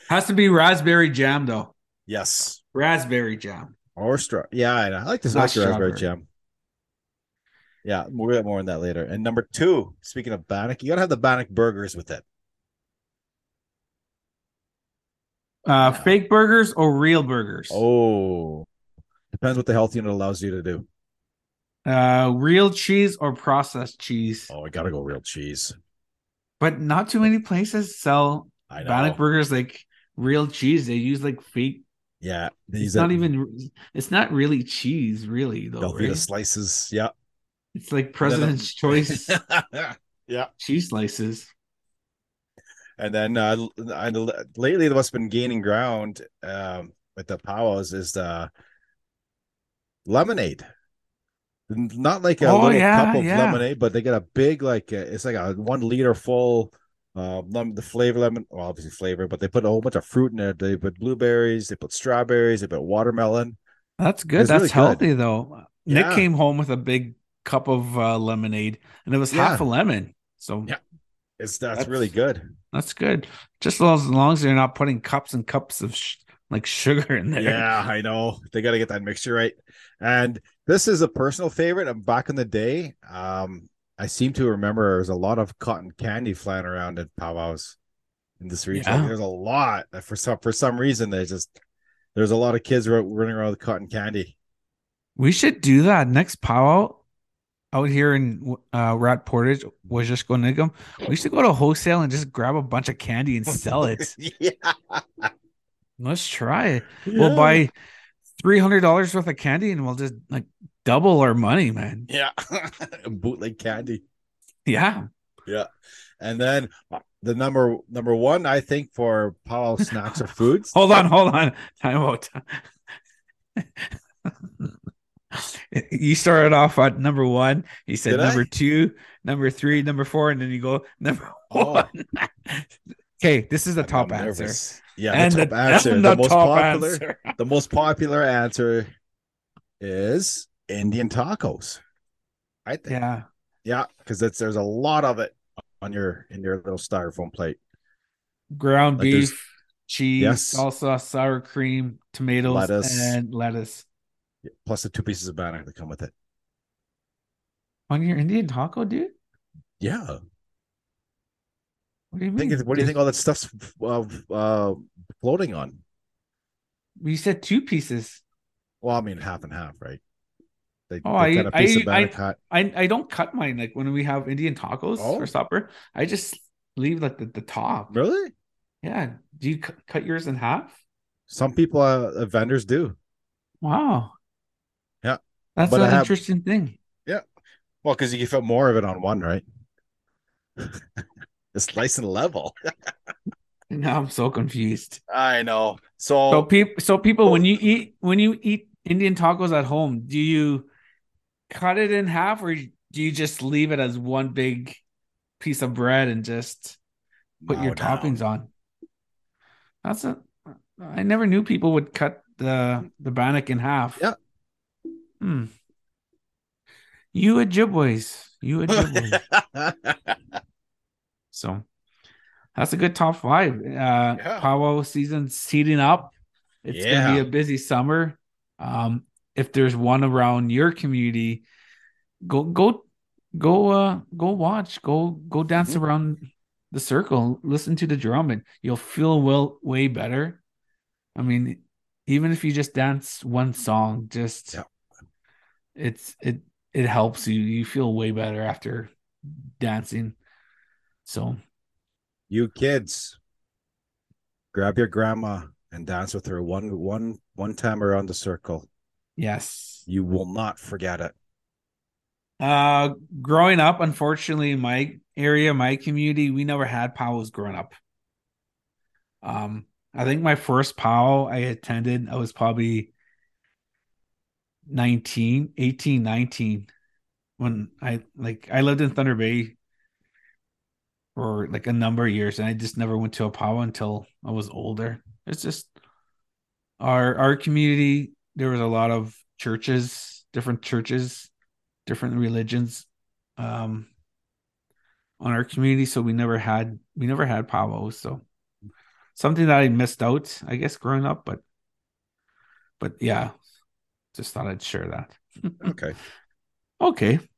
Has to be raspberry jam though. Yes. Raspberry jam. Or straw yeah i, know. I like this like raspberry jam. Yeah we'll get more on that later. And number two speaking of bannock you gotta have the bannock burgers with it uh fake burgers or real burgers oh depends what the health unit allows you to do uh, real cheese or processed cheese? Oh, I gotta go real cheese. But not too many places sell Bannock burgers like real cheese. They use like fake. Yeah, it's not even. It's not really cheese, really though. Right? slices. Yeah, it's like President's <laughs> Choice. yeah, cheese slices. And then uh, I, lately, what's been gaining ground um, with the powwows is the lemonade not like a oh, little yeah, cup of yeah. lemonade, but they get a big like uh, it's like a one liter full. Uh, the flavor lemon, well, obviously flavor, but they put a whole bunch of fruit in it. They put blueberries, they put strawberries, they put watermelon. That's good. That's really healthy good. though. Yeah. Nick came home with a big cup of uh, lemonade, and it was half a lemon. So yeah, it's that's, that's, really good. That's good. Just as long as they're not putting cups and cups of sh- like sugar in there. Yeah, I know. They got to get that mixture right. And this is a personal favorite. I'm back in the day. Um, I seem to remember there was a lot of cotton candy flying around at powwows in this region. Yeah. There's a lot for some for some reason. There's just there's a lot of kids running around with cotton candy. We should do that next powwow out here in uh, Rat Portage, was just going to go. We used to go to wholesale and just grab a bunch of candy and sell it. <laughs> yeah, let's try it. Yeah. We'll buy three hundred dollars worth of candy, and we'll just like double our money, man. Yeah, <laughs> bootleg candy. Yeah, yeah, and then uh, the number number one, I think, for powwow <laughs> snacks or foods. hold on, hold on, time out. You started off at number one. He said Did I? number two, number three, number four, and then you go number <laughs> Oh. one. okay, this is the top answer. Yeah, and the top the, answer. The, the most top popular. answer. The most popular answer is Indian tacos. I think. Yeah. Yeah, because it's there's a lot of it on your in your little styrofoam plate. Ground Like beef, cheese, Yes. salsa, sour cream, tomatoes, Lettuce. and lettuce. Plus the two pieces of bannock that come with it. On your Indian taco, dude? Yeah. What do you I think what do you think all that stuff's uh, uh, floating on? You said two pieces. Well, I mean half and half, right? They, Oh, they I- piece I- I- cut. I I don't cut mine like when we have Indian tacos Oh. for supper. I just leave like the, the top. Really? Yeah. Do you cu- cut yours in half? Some people, uh, vendors do. Wow. That's But an have- interesting thing. Yeah. Well, because you fit more of it on one, right? <laughs> it's nice and level. <laughs> Now I'm so confused. I know. So, So people so people when oh. you eat when you eat Indian tacos at home, do you cut it in half or do you just leave it as one big piece of bread and just put your down. toppings on? That's a I never knew people would cut the the bannock in half. Yeah. Hmm. You Ojibways. You Ojibways. <laughs> so that's a good top five. Uh Yeah. powwow season's heating up. It's gonna be a busy summer. Um, if there's one around your community, go go go uh go watch, go go dance Mhm. around the circle, listen to the drum, and you'll feel well way better. I mean, even if you just dance one song, just Yeah. It's it it helps you. You feel way better after dancing. So you kids, grab your grandma and dance with her one, one, one time around the circle. yes. You will not forget it. Uh growing up, unfortunately, my area, my community, we never had powwows growing up. Um, I think my first powwow I attended, I was probably 19, 18, 19 when I like I lived in Thunder Bay for like a number of years and I just never went to a powwow until I was older. It's just our our community, there was a lot of churches, different churches, different religions um on our community so we never had we never had powwows so something that i missed out i guess growing up but but yeah just thought i'd share that. Okay. <laughs> okay. <laughs>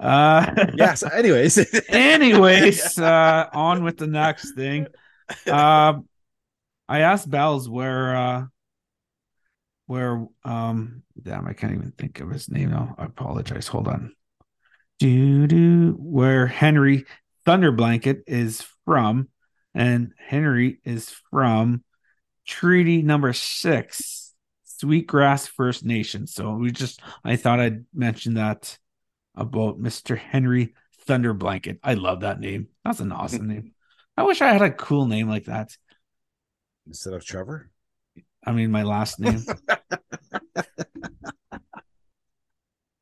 Uh Yes. Anyways. <laughs> anyways uh on with the next thing. Um i asked bells where uh where um damn i can't even think of his name now. I apologize. Hold on. Do do where henry thunder blanket is from and henry is from treaty number six sweetgrass first nation so we just i thought i'd mention that about mr henry thunder blanket i love that name that's an awesome name i wish i had a cool name like that Instead of Trevor. I mean, my last <laughs> name.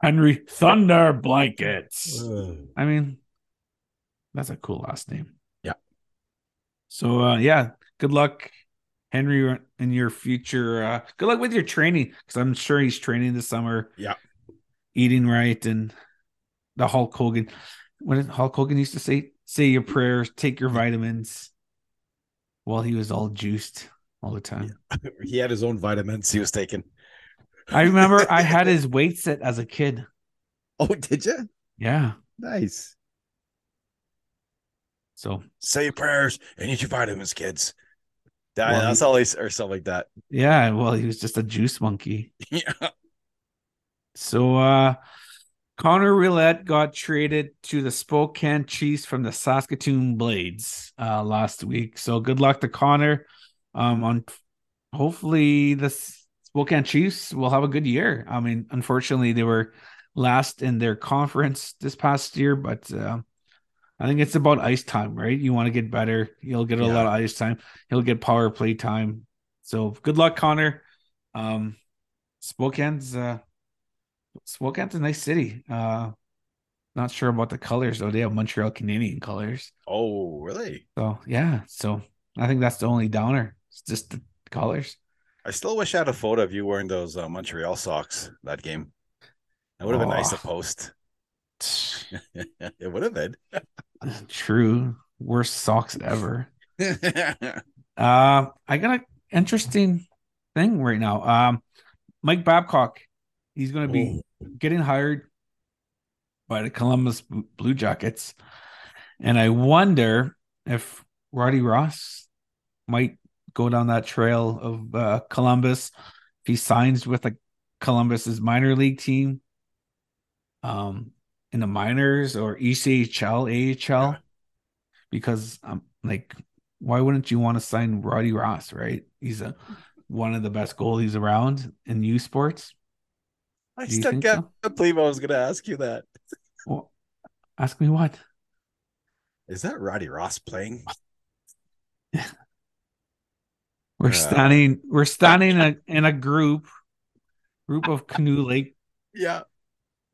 Henry Thunder Blankets. I mean, that's a cool last name. Yeah. So, uh, yeah, good luck, Henry, in your future. Uh, good luck with your training because I'm sure he's training this summer. Yeah. Eating right and the Hulk Hogan. What did Hulk Hogan used to say? Say your prayers, take your vitamins. While he was all juiced all the time. <laughs> he had his own vitamins he was taking. I remember I had <laughs> his weight set as a kid. Oh, did you? Yeah. Nice. So Say your prayers and eat your vitamins, kids. That, Well, that's he- all he or something like that. yeah, well, he was just a juice monkey. <laughs> Yeah. So uh Connor Roulette got traded to the Spokane Chiefs from the Saskatoon Blades uh last week. So good luck to Connor. Um on hopefully the Spokane Chiefs will have a good year. I mean, unfortunately they were last in their conference this past year, but uh, I think it's about ice time, right? You want to get better. You'll get a Yeah. lot of ice time. He'll get power play time. So good luck, Connor. Um, Spokane's uh Spokane's a nice city. Uh not sure about the colors though. They have Montreal Canadian colors. Oh, really? So yeah. So I think that's the only downer. It's just the colors. I still wish I had a photo of you wearing those uh, Montreal socks that game. That would have been nice to Oh. post. <laughs> it would have been. <laughs> True. Worst socks ever. Uh, <laughs> I got an interesting thing right now. Um, Mike Babcock, he's going to be getting hired by the Columbus Blue Jackets, and I wonder if Roddy Ross might go down that trail of uh, Columbus if he signs with a Columbus's minor league team, um, in the minors or ECHL, AHL, Yeah. because I'm um, like why wouldn't you want to sign Roddy Ross, right? He's a one of the best goalies around in U sports. I Do still can't so? believe I was going to ask you that. Well, ask me what? Is that Roddy Ross playing? <laughs> We're Yeah. standing we're standing <laughs> in a, in a group group of Canoe Lake Yeah.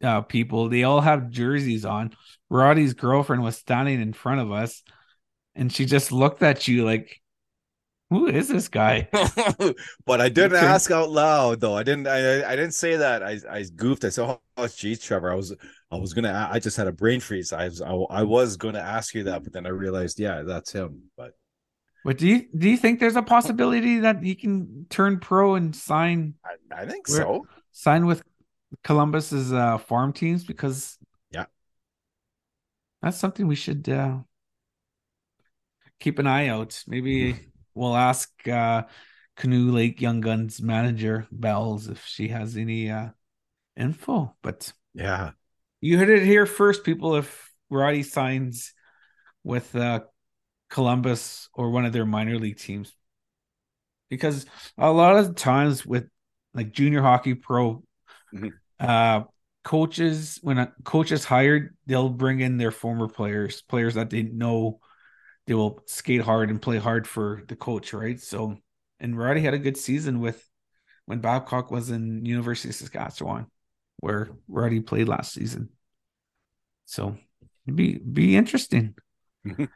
Uh, people. They all have jerseys on. Roddy's girlfriend was standing in front of us and she just looked at you like who is this guy? <laughs> but I didn't ask out loud though. I didn't. I, I didn't say that. I I goofed. I said, "Oh, geez, Trevor." I was I was gonna. I just had a brain freeze. I was I, I was gonna ask you that, but then I realized, yeah, that's him. But But do you do you think there's a possibility that he can turn pro and sign I, I think Where- so. sign with Columbus's uh, farm teams because Yeah. that's something we should uh, keep an eye out. Maybe <laughs> we'll ask uh, Canoe Lake Young Guns manager Bells if she has any uh, info. But Yeah. you heard it here first, people. If Roddy signs with uh, Columbus or one of their minor league teams, because a lot of times with like junior hockey pro, Mhm. Uh, coaches when a coach is hired, they'll bring in their former players, players that they know they will skate hard and play hard for the coach, right? So, and Roddy had a good season with when Babcock was in University of Saskatchewan, where Roddy played last season. So it'd be be interesting. <laughs>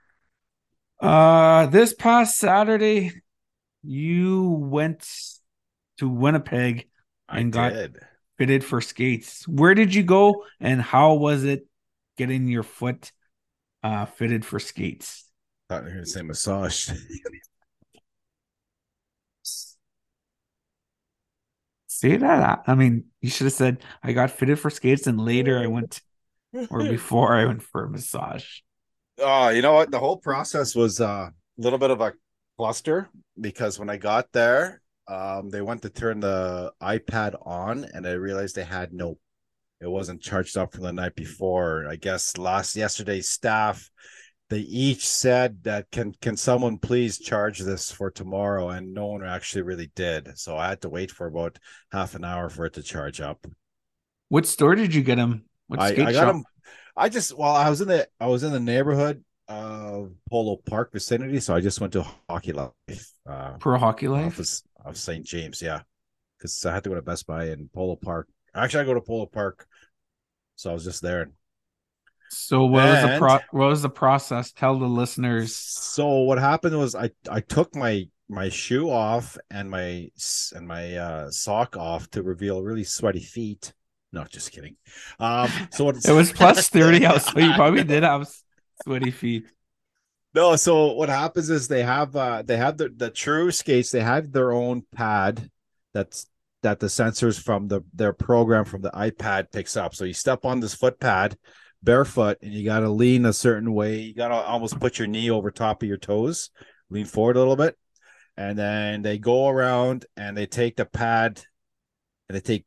Uh this past Saturday, you went to Winnipeg I And got- did. Fitted for skates. Where did you go and how was it getting your foot uh fitted for skates? I Thought you were gonna say massage. See that. I mean, you should have said I got fitted for skates and later I went <laughs> or before I went for a massage. Oh, you know what? The whole process was uh, a little bit of a cluster because when I got there, um, they went to turn the iPad on, and I realized they had no, it wasn't charged up from the night before. I guess last yesterday's staff, they each said that can can someone please charge this for tomorrow, and no one actually really did. So I had to wait for about half an hour for it to charge up. What store did you get them? What I, I got him. I just well, I was in the I was in the neighborhood of Polo Park vicinity, so I just went to Hockey Life, uh, Pro Hockey Life. office of St. James, yeah, because I had to go to Best Buy in Polo Park. Actually, I go to Polo Park, so I was just there. So what was the pro- what was the process? Tell the listeners. So what happened was I I took my my shoe off and my and my uh, sock off to reveal really sweaty feet. No, just kidding. Um, so what <laughs> It was plus 30 out, so you <laughs> probably did have sweaty feet. No, so what happens is they have uh they have the the true skates, they have their own pad that's that the sensors from the their program from the iPad picks up. So you step on this foot pad barefoot and you gotta lean a certain way. You gotta almost put your knee over top of your toes, lean forward a little bit, and then they go around and they take the pad and they take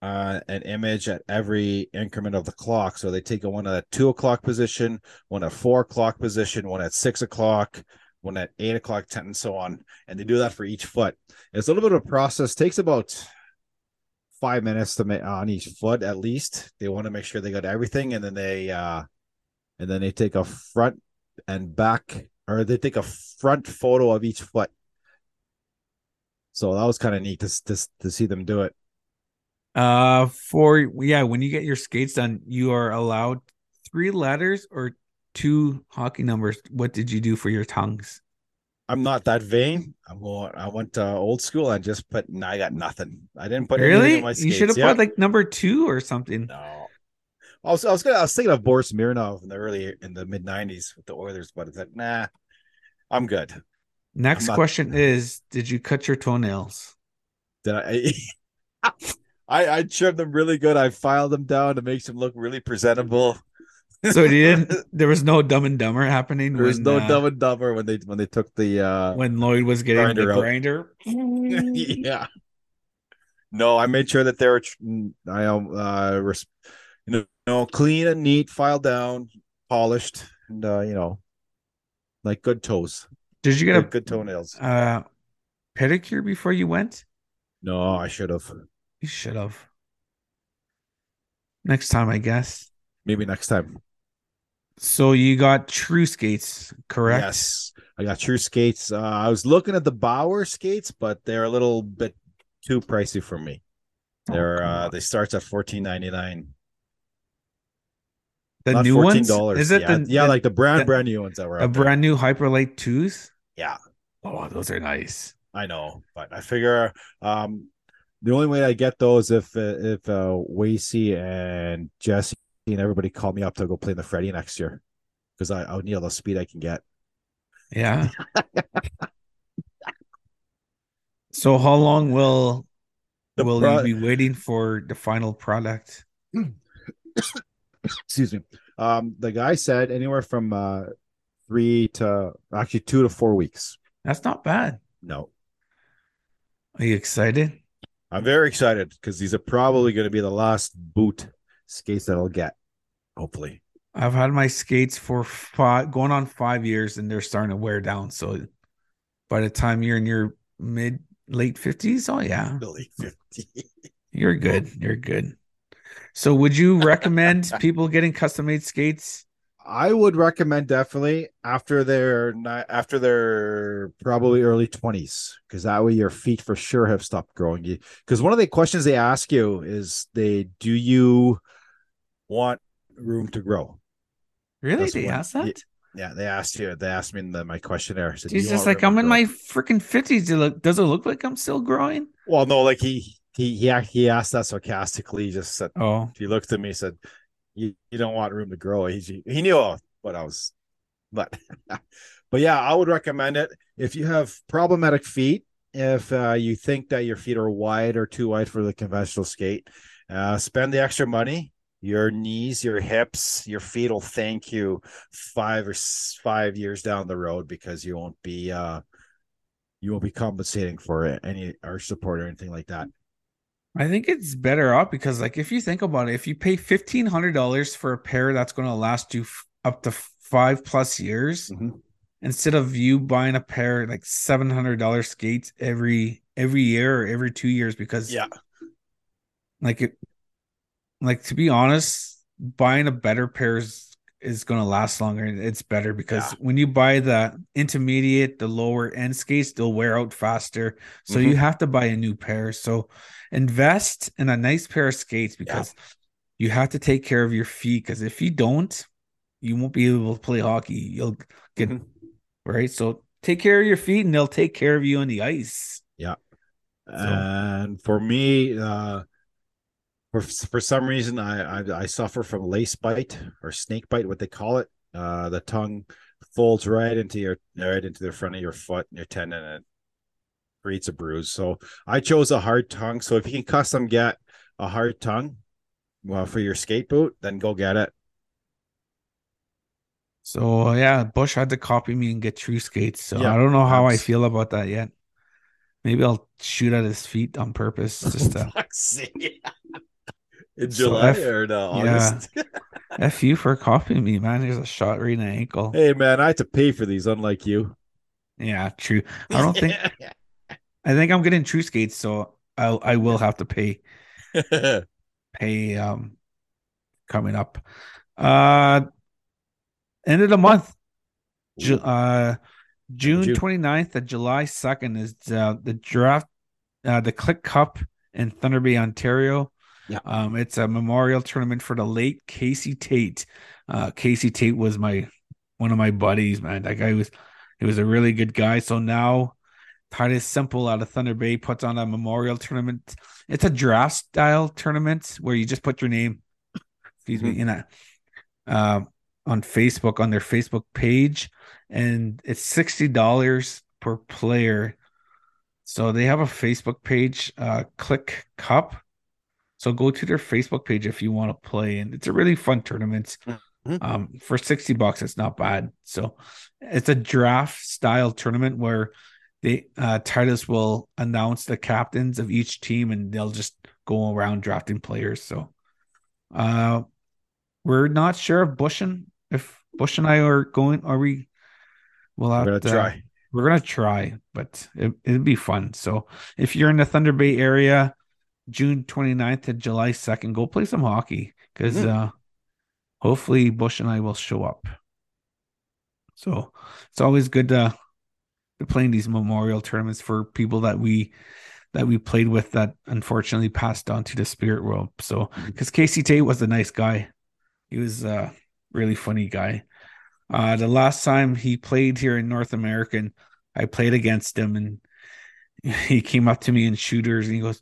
uh, an image at every increment of the clock. So they take a one at two o'clock position, one at four o'clock position, one at six o'clock, one at eight o'clock, ten, and so on. And they do that for each foot. It's a little bit of a process. Takes about five minutes to make on each foot at least. They want to make sure they got everything, and then they uh, and then they take a front and back, or they take a front photo of each foot. So that was kind of neat to, to to see them do it. Uh, for yeah, when you get your skates done, you are allowed three letters or two hockey numbers. What did you do for your tongues? I'm not that vain. I'm going. I went uh, old school. I just put. I got nothing. I didn't put anything Really? in my You should have yeah. put like number two or something. No. I was, I was gonna I was thinking of Boris Mironov in the early in the mid '90s with the Oilers, but it's like nah, I'm good. Next I'm not- question <laughs> is: Did you cut your toenails? Did I? <laughs> I I trimmed them really good. I filed them down to make them look really presentable. So you didn't. <laughs> There was no Dumb and Dumber happening. There was when, no uh, Dumb and Dumber when they when they took the uh when Lloyd was getting Grinder the grinder. <laughs> yeah. No, I made sure that they were I um uh res- you know, you know clean and neat, filed down, polished, and uh, you know, like good toes, Did you get good, a good toenails. uh, pedicure before you went? No, I should have. You should have. Next time, I guess. Maybe next time. So you got true skates, correct? Yes, I got true skates. Uh, I was looking at the Bauer skates, but they're a little bit too pricey for me. Oh, They're come uh, they starts at fourteen ninety nine. the Not new ones. Is it yeah, the yeah, the- like the brand the- brand new ones that were a there. brand new Hyperlite twos? Yeah, Oh, those are nice. I know, but I figure um the only way I get those if uh, if uh Wasey and Jesse and everybody call me up to go play in the Freddie next year because I I'll need all the speed I can get. Yeah. <laughs> so how long will The will pro- you be waiting for the final product? <coughs> Excuse me. Um, the guy said anywhere from uh three to actually two to four weeks. That's not bad. No, Are you excited? I'm very excited because these are probably going to be the last boot skates that I'll get. Hopefully, I've had my skates for five going on five years and they're starting to wear down. So by the time you're in your mid late fifties, oh yeah, <laughs> Billy fifty. you're good. You're good. So would you recommend <laughs> people getting custom made skates? I would recommend definitely after their after their probably early twenties because that way your feet for sure have stopped growing. You because one of the questions they ask you is they do you want room to grow? Really? That's They one- asked that? Yeah, they asked you. They asked me in the, my questionnaire. Said, He's just like, I'm in my freaking fifties. Does it look like I'm still growing? Well, no, like he he he he asked that sarcastically. He just said Oh, he looked at me said, "You you don't want room to grow." He he knew what I was, but <laughs> but yeah, I would recommend it if you have problematic feet. If uh, you think that your feet are wide or too wide for the conventional skate, uh, spend the extra money. Your knees, your hips, your feet will thank you five or five years down the road because you won't be uh, you won't be compensating for it, any arch support or anything like that. I think it's better off because, like, if you think about it, if you pay fifteen hundred dollars for a pair that's going to last you f- up to five plus years, Mhm. instead of you buying a pair like seven hundred dollar skates every every year or every two years, because Yeah, like it, like to be honest, buying a better pair is, is going to last longer. and It's better because Yeah. when you buy the intermediate, the lower end skates, they'll wear out faster. So you Mhm. have to buy a new pair. So invest in a nice pair of skates because you have to take care of your feet. Because if you don't, you won't be able to play hockey. You'll get Mhm. right. So take care of your feet, and they'll take care of you on the ice. Yeah. And for me, uh, for for some reason, I, I I suffer from lace bite or snake bite, what they call it. Uh, the tongue folds right into your right into the front of your foot and your tendon and it creates a bruise. So I chose a hard tongue. So if you can custom get a hard tongue, well, for your skate boot, then go get it. So yeah, Bush had to copy me and get true skates. So Yeah, I don't know how I feel about that yet. Maybe I'll shoot at his feet on purpose <laughs> just to In So July F- or no, yeah. August. <laughs> F you for copying me, man. There's a shot right in the ankle. hey man, I had to pay for these, unlike you. Yeah, true. I don't think <laughs> I think I'm getting true skates, so I I will have to pay <laughs> pay um coming up. Uh end of the month. Ju- uh June June. 29th to July 2nd is uh, the draft uh the Click Cup in Thunder Bay, Ontario. Yeah. Um, it's a memorial tournament for the late Casey Tate. Uh, Casey Tate was my one of my buddies, man. That guy was he was a really good guy. So now Titus Simple out of Thunder Bay puts on a memorial tournament. It's a draft style tournament where you just put your name, excuse me, in a uh, on Facebook on their Facebook page, and it's sixty dollars per player. So they have a Facebook page, uh, Click Cup. So go to their Facebook page if you want to play, and it's a really fun tournament. Mhm. Um, for sixty bucks, it's not bad. So it's a draft style tournament where they uh Titus will announce the captains of each team, and they'll just go around drafting players. So, uh, we're not sure if Bush and if Bush and I are going. Are we? We'll We're gonna try. we're gonna try, but it, it'd be fun. So if you're in the Thunder Bay area, June 29th to July 2nd, go play some hockey because Mhm. uh hopefully Bush and I will show up. So it's always good to to playing these memorial tournaments for people that we that we played with that unfortunately passed on to the spirit world. So because Casey Tate was a nice guy. He was a really funny guy. Uh, the last time he played here in North America, and I played against him, and <laughs> he came up to me in shooters, and he goes,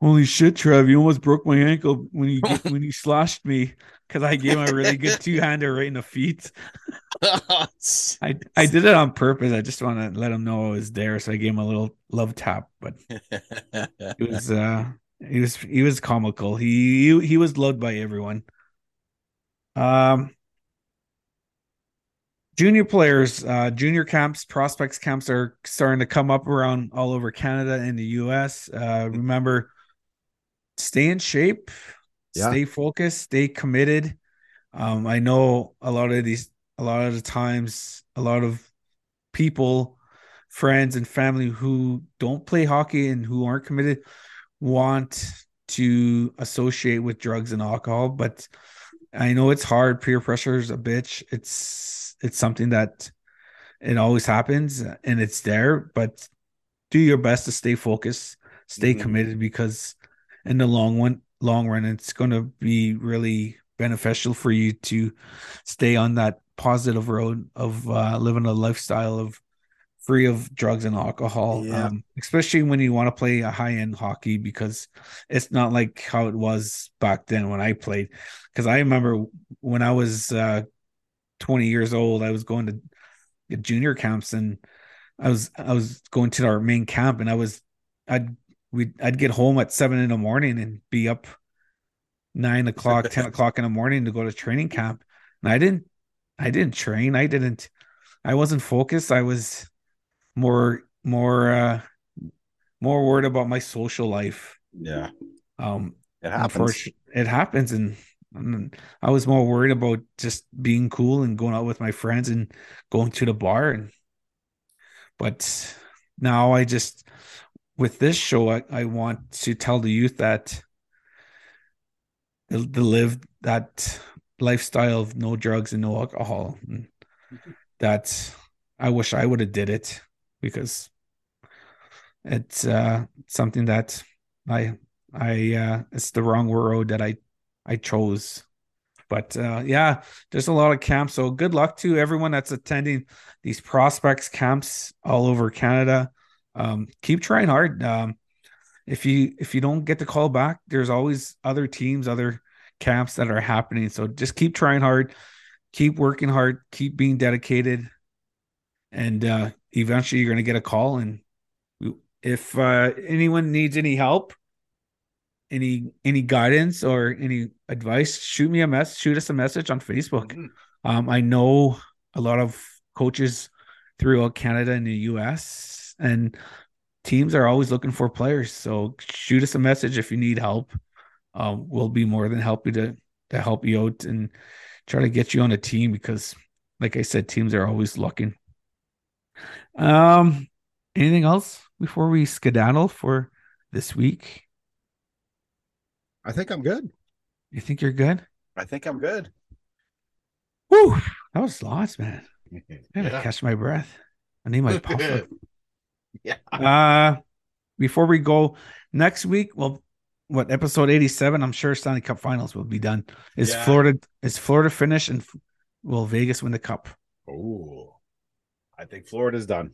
"Holy shit, Trev! You almost broke my ankle when you <laughs> when you slashed me because I gave him a really good <laughs> two hander right in the feet. <laughs> I I did it on purpose. I just want to let him know I was there, so I gave him a little love tap. But it <laughs> was uh, he was he was comical. He he, he was loved by everyone. Um, junior players, uh, junior camps, prospects camps are starting to come up around all over Canada and the US. Uh, remember, stay in shape, Yeah. stay focused, stay committed. Um, I know a lot of these, a lot of the times, a lot of people, friends, and family who don't play hockey and who aren't committed want to associate with drugs and alcohol, but I know it's hard. Peer pressure is a bitch. It's it's something that it always happens and it's there, but do your best to stay focused, stay Mhm. committed because in the long one long run it's going to be really beneficial for you to stay on that positive road of uh, living a lifestyle of free of drugs and alcohol Yeah. um, especially when you want to play a high-end hockey because it's not like how it was back then when i played because i remember when i was uh, 20 years old i was going to junior camps and i was i was going to our main camp and i was i'd we i'd get home at seven in the morning and be up nine o'clock <laughs> ten o'clock in the morning to go to training camp. And i didn't i didn't train. I didn't i wasn't focused. I was more more uh more worried about my social life. Yeah, um it happens. it happens. And, and i was more worried about just being cool and going out with my friends and going to the bar. And but now i just with this show i, I want to tell the youth that to, to live that lifestyle of no drugs and no alcohol and that i wish i would have did it because it's uh something that i I uh it's the wrong road that I I chose. But uh yeah, there's a lot of camps. So good luck to everyone that's attending these prospects camps all over Canada. Um keep trying hard. Um if you if you don't get the call back, there's always other teams, other camps that are happening. So just keep trying hard, keep working hard, keep being dedicated, and uh eventually you're gonna get a call. And if uh anyone needs any help, any any guidance or any advice, shoot me a mess, shoot us a message on Facebook. Mhm. Um, I know a lot of coaches throughout Canada and the US, and teams are always looking for players. So shoot us a message if you need help. Um, we'll be more than happy to to help you out and try to get you on a team because, like I said, teams are always looking. Um, anything else before we skedaddle for this week? I think I'm good. You think you're good? I think I'm good. Whew, that was lots, man. I gotta <laughs> Yeah. catch my breath. I need my <laughs> puffer. <laughs> yeah. uh before we go next week, well, what episode 87 i'm sure stanley cup finals will be done is Yeah. florida is florida finish and will vegas win the cup Oh, I think Florida's done.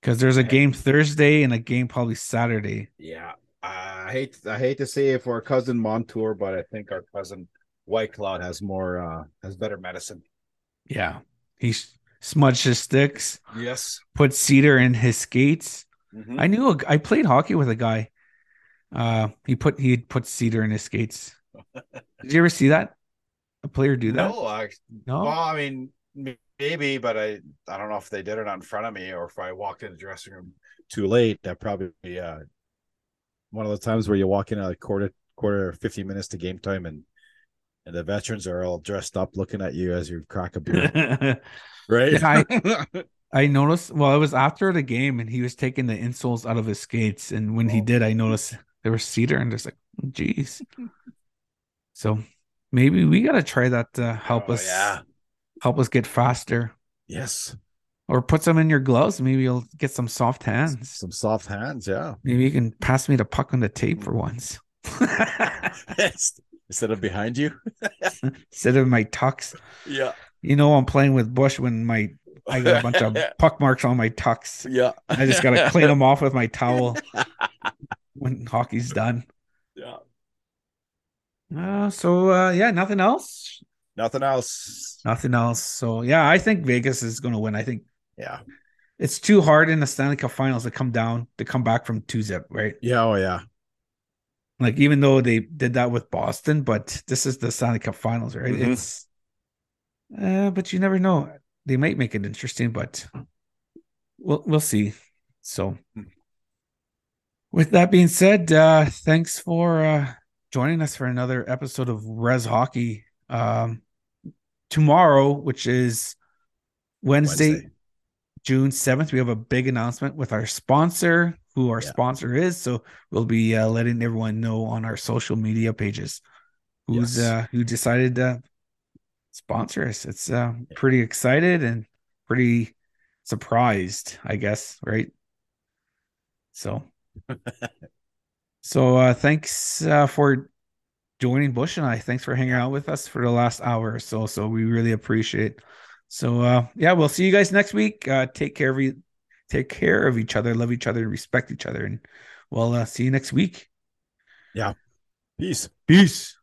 because there's a game thursday and a game probably saturday Yeah, I hate I hate to say it for our cousin Montour, but I think our cousin Whitecloud has more uh has better medicine. yeah he s- smudged his sticks Yes, put cedar in his skates. Mhm. i knew a, i played hockey with a guy. Uh he put he put cedar in his skates. <laughs> Did you ever see that? A player do that? No, I, no? well, I mean maybe, but I I don't know if they did it in front of me or if I walked in the dressing room too late. That probably uh one of the times where you walk in a quarter quarter fifty minutes to game time and and the veterans are all dressed up looking at you as you crack a beer, <laughs> right? Yeah, <laughs> I noticed. Well, it was after the game, and he was taking the insoles out of his skates. And when he Oh. did, I noticed there was cedar, and just like, geez. So maybe we gotta try that to help Oh, us. yeah. help us get faster, yes, or put some in your gloves. Maybe you'll get some soft hands. some soft hands, yeah. Maybe you can pass me the puck on the tape for once. <laughs> Instead of behind you, <laughs> Instead of my tucks. yeah, You know, I'm playing with Bush when my I got a bunch of <laughs> puck marks on my tucks. yeah. I just gotta <laughs> clean them off with my towel when hockey's done. Yeah. Uh, so uh, yeah, nothing else. Nothing else. Nothing else. So yeah, I think Vegas is going to win. I think Yeah. it's too hard in the Stanley Cup Finals to come down to come back from two zip, right? Yeah. Oh yeah. Like even though they did that with Boston, but this is the Stanley Cup Finals, right? Mhm. It's uh, but you never know. They might make it interesting, but we'll we'll see. So with that being said, uh thanks for uh joining us for another episode of Rez Hockey. Um tomorrow, which is Wednesday, Wednesday. June 7th, we have a big announcement with our sponsor, who our Yeah. sponsor is. So we'll be uh, letting everyone know on our social media pages who's Yes. uh who decided to sponsor us. It's uh pretty excited and pretty surprised, I guess, right? So <laughs> so uh thanks uh for joining Bush and I. Thanks for hanging out with us for the last hour or so. So we really appreciate. So uh yeah, we'll see you guys next week. Uh take care of you take care of each other, love each other, and respect each other. And we'll uh, see you next week. Yeah. Peace. Peace.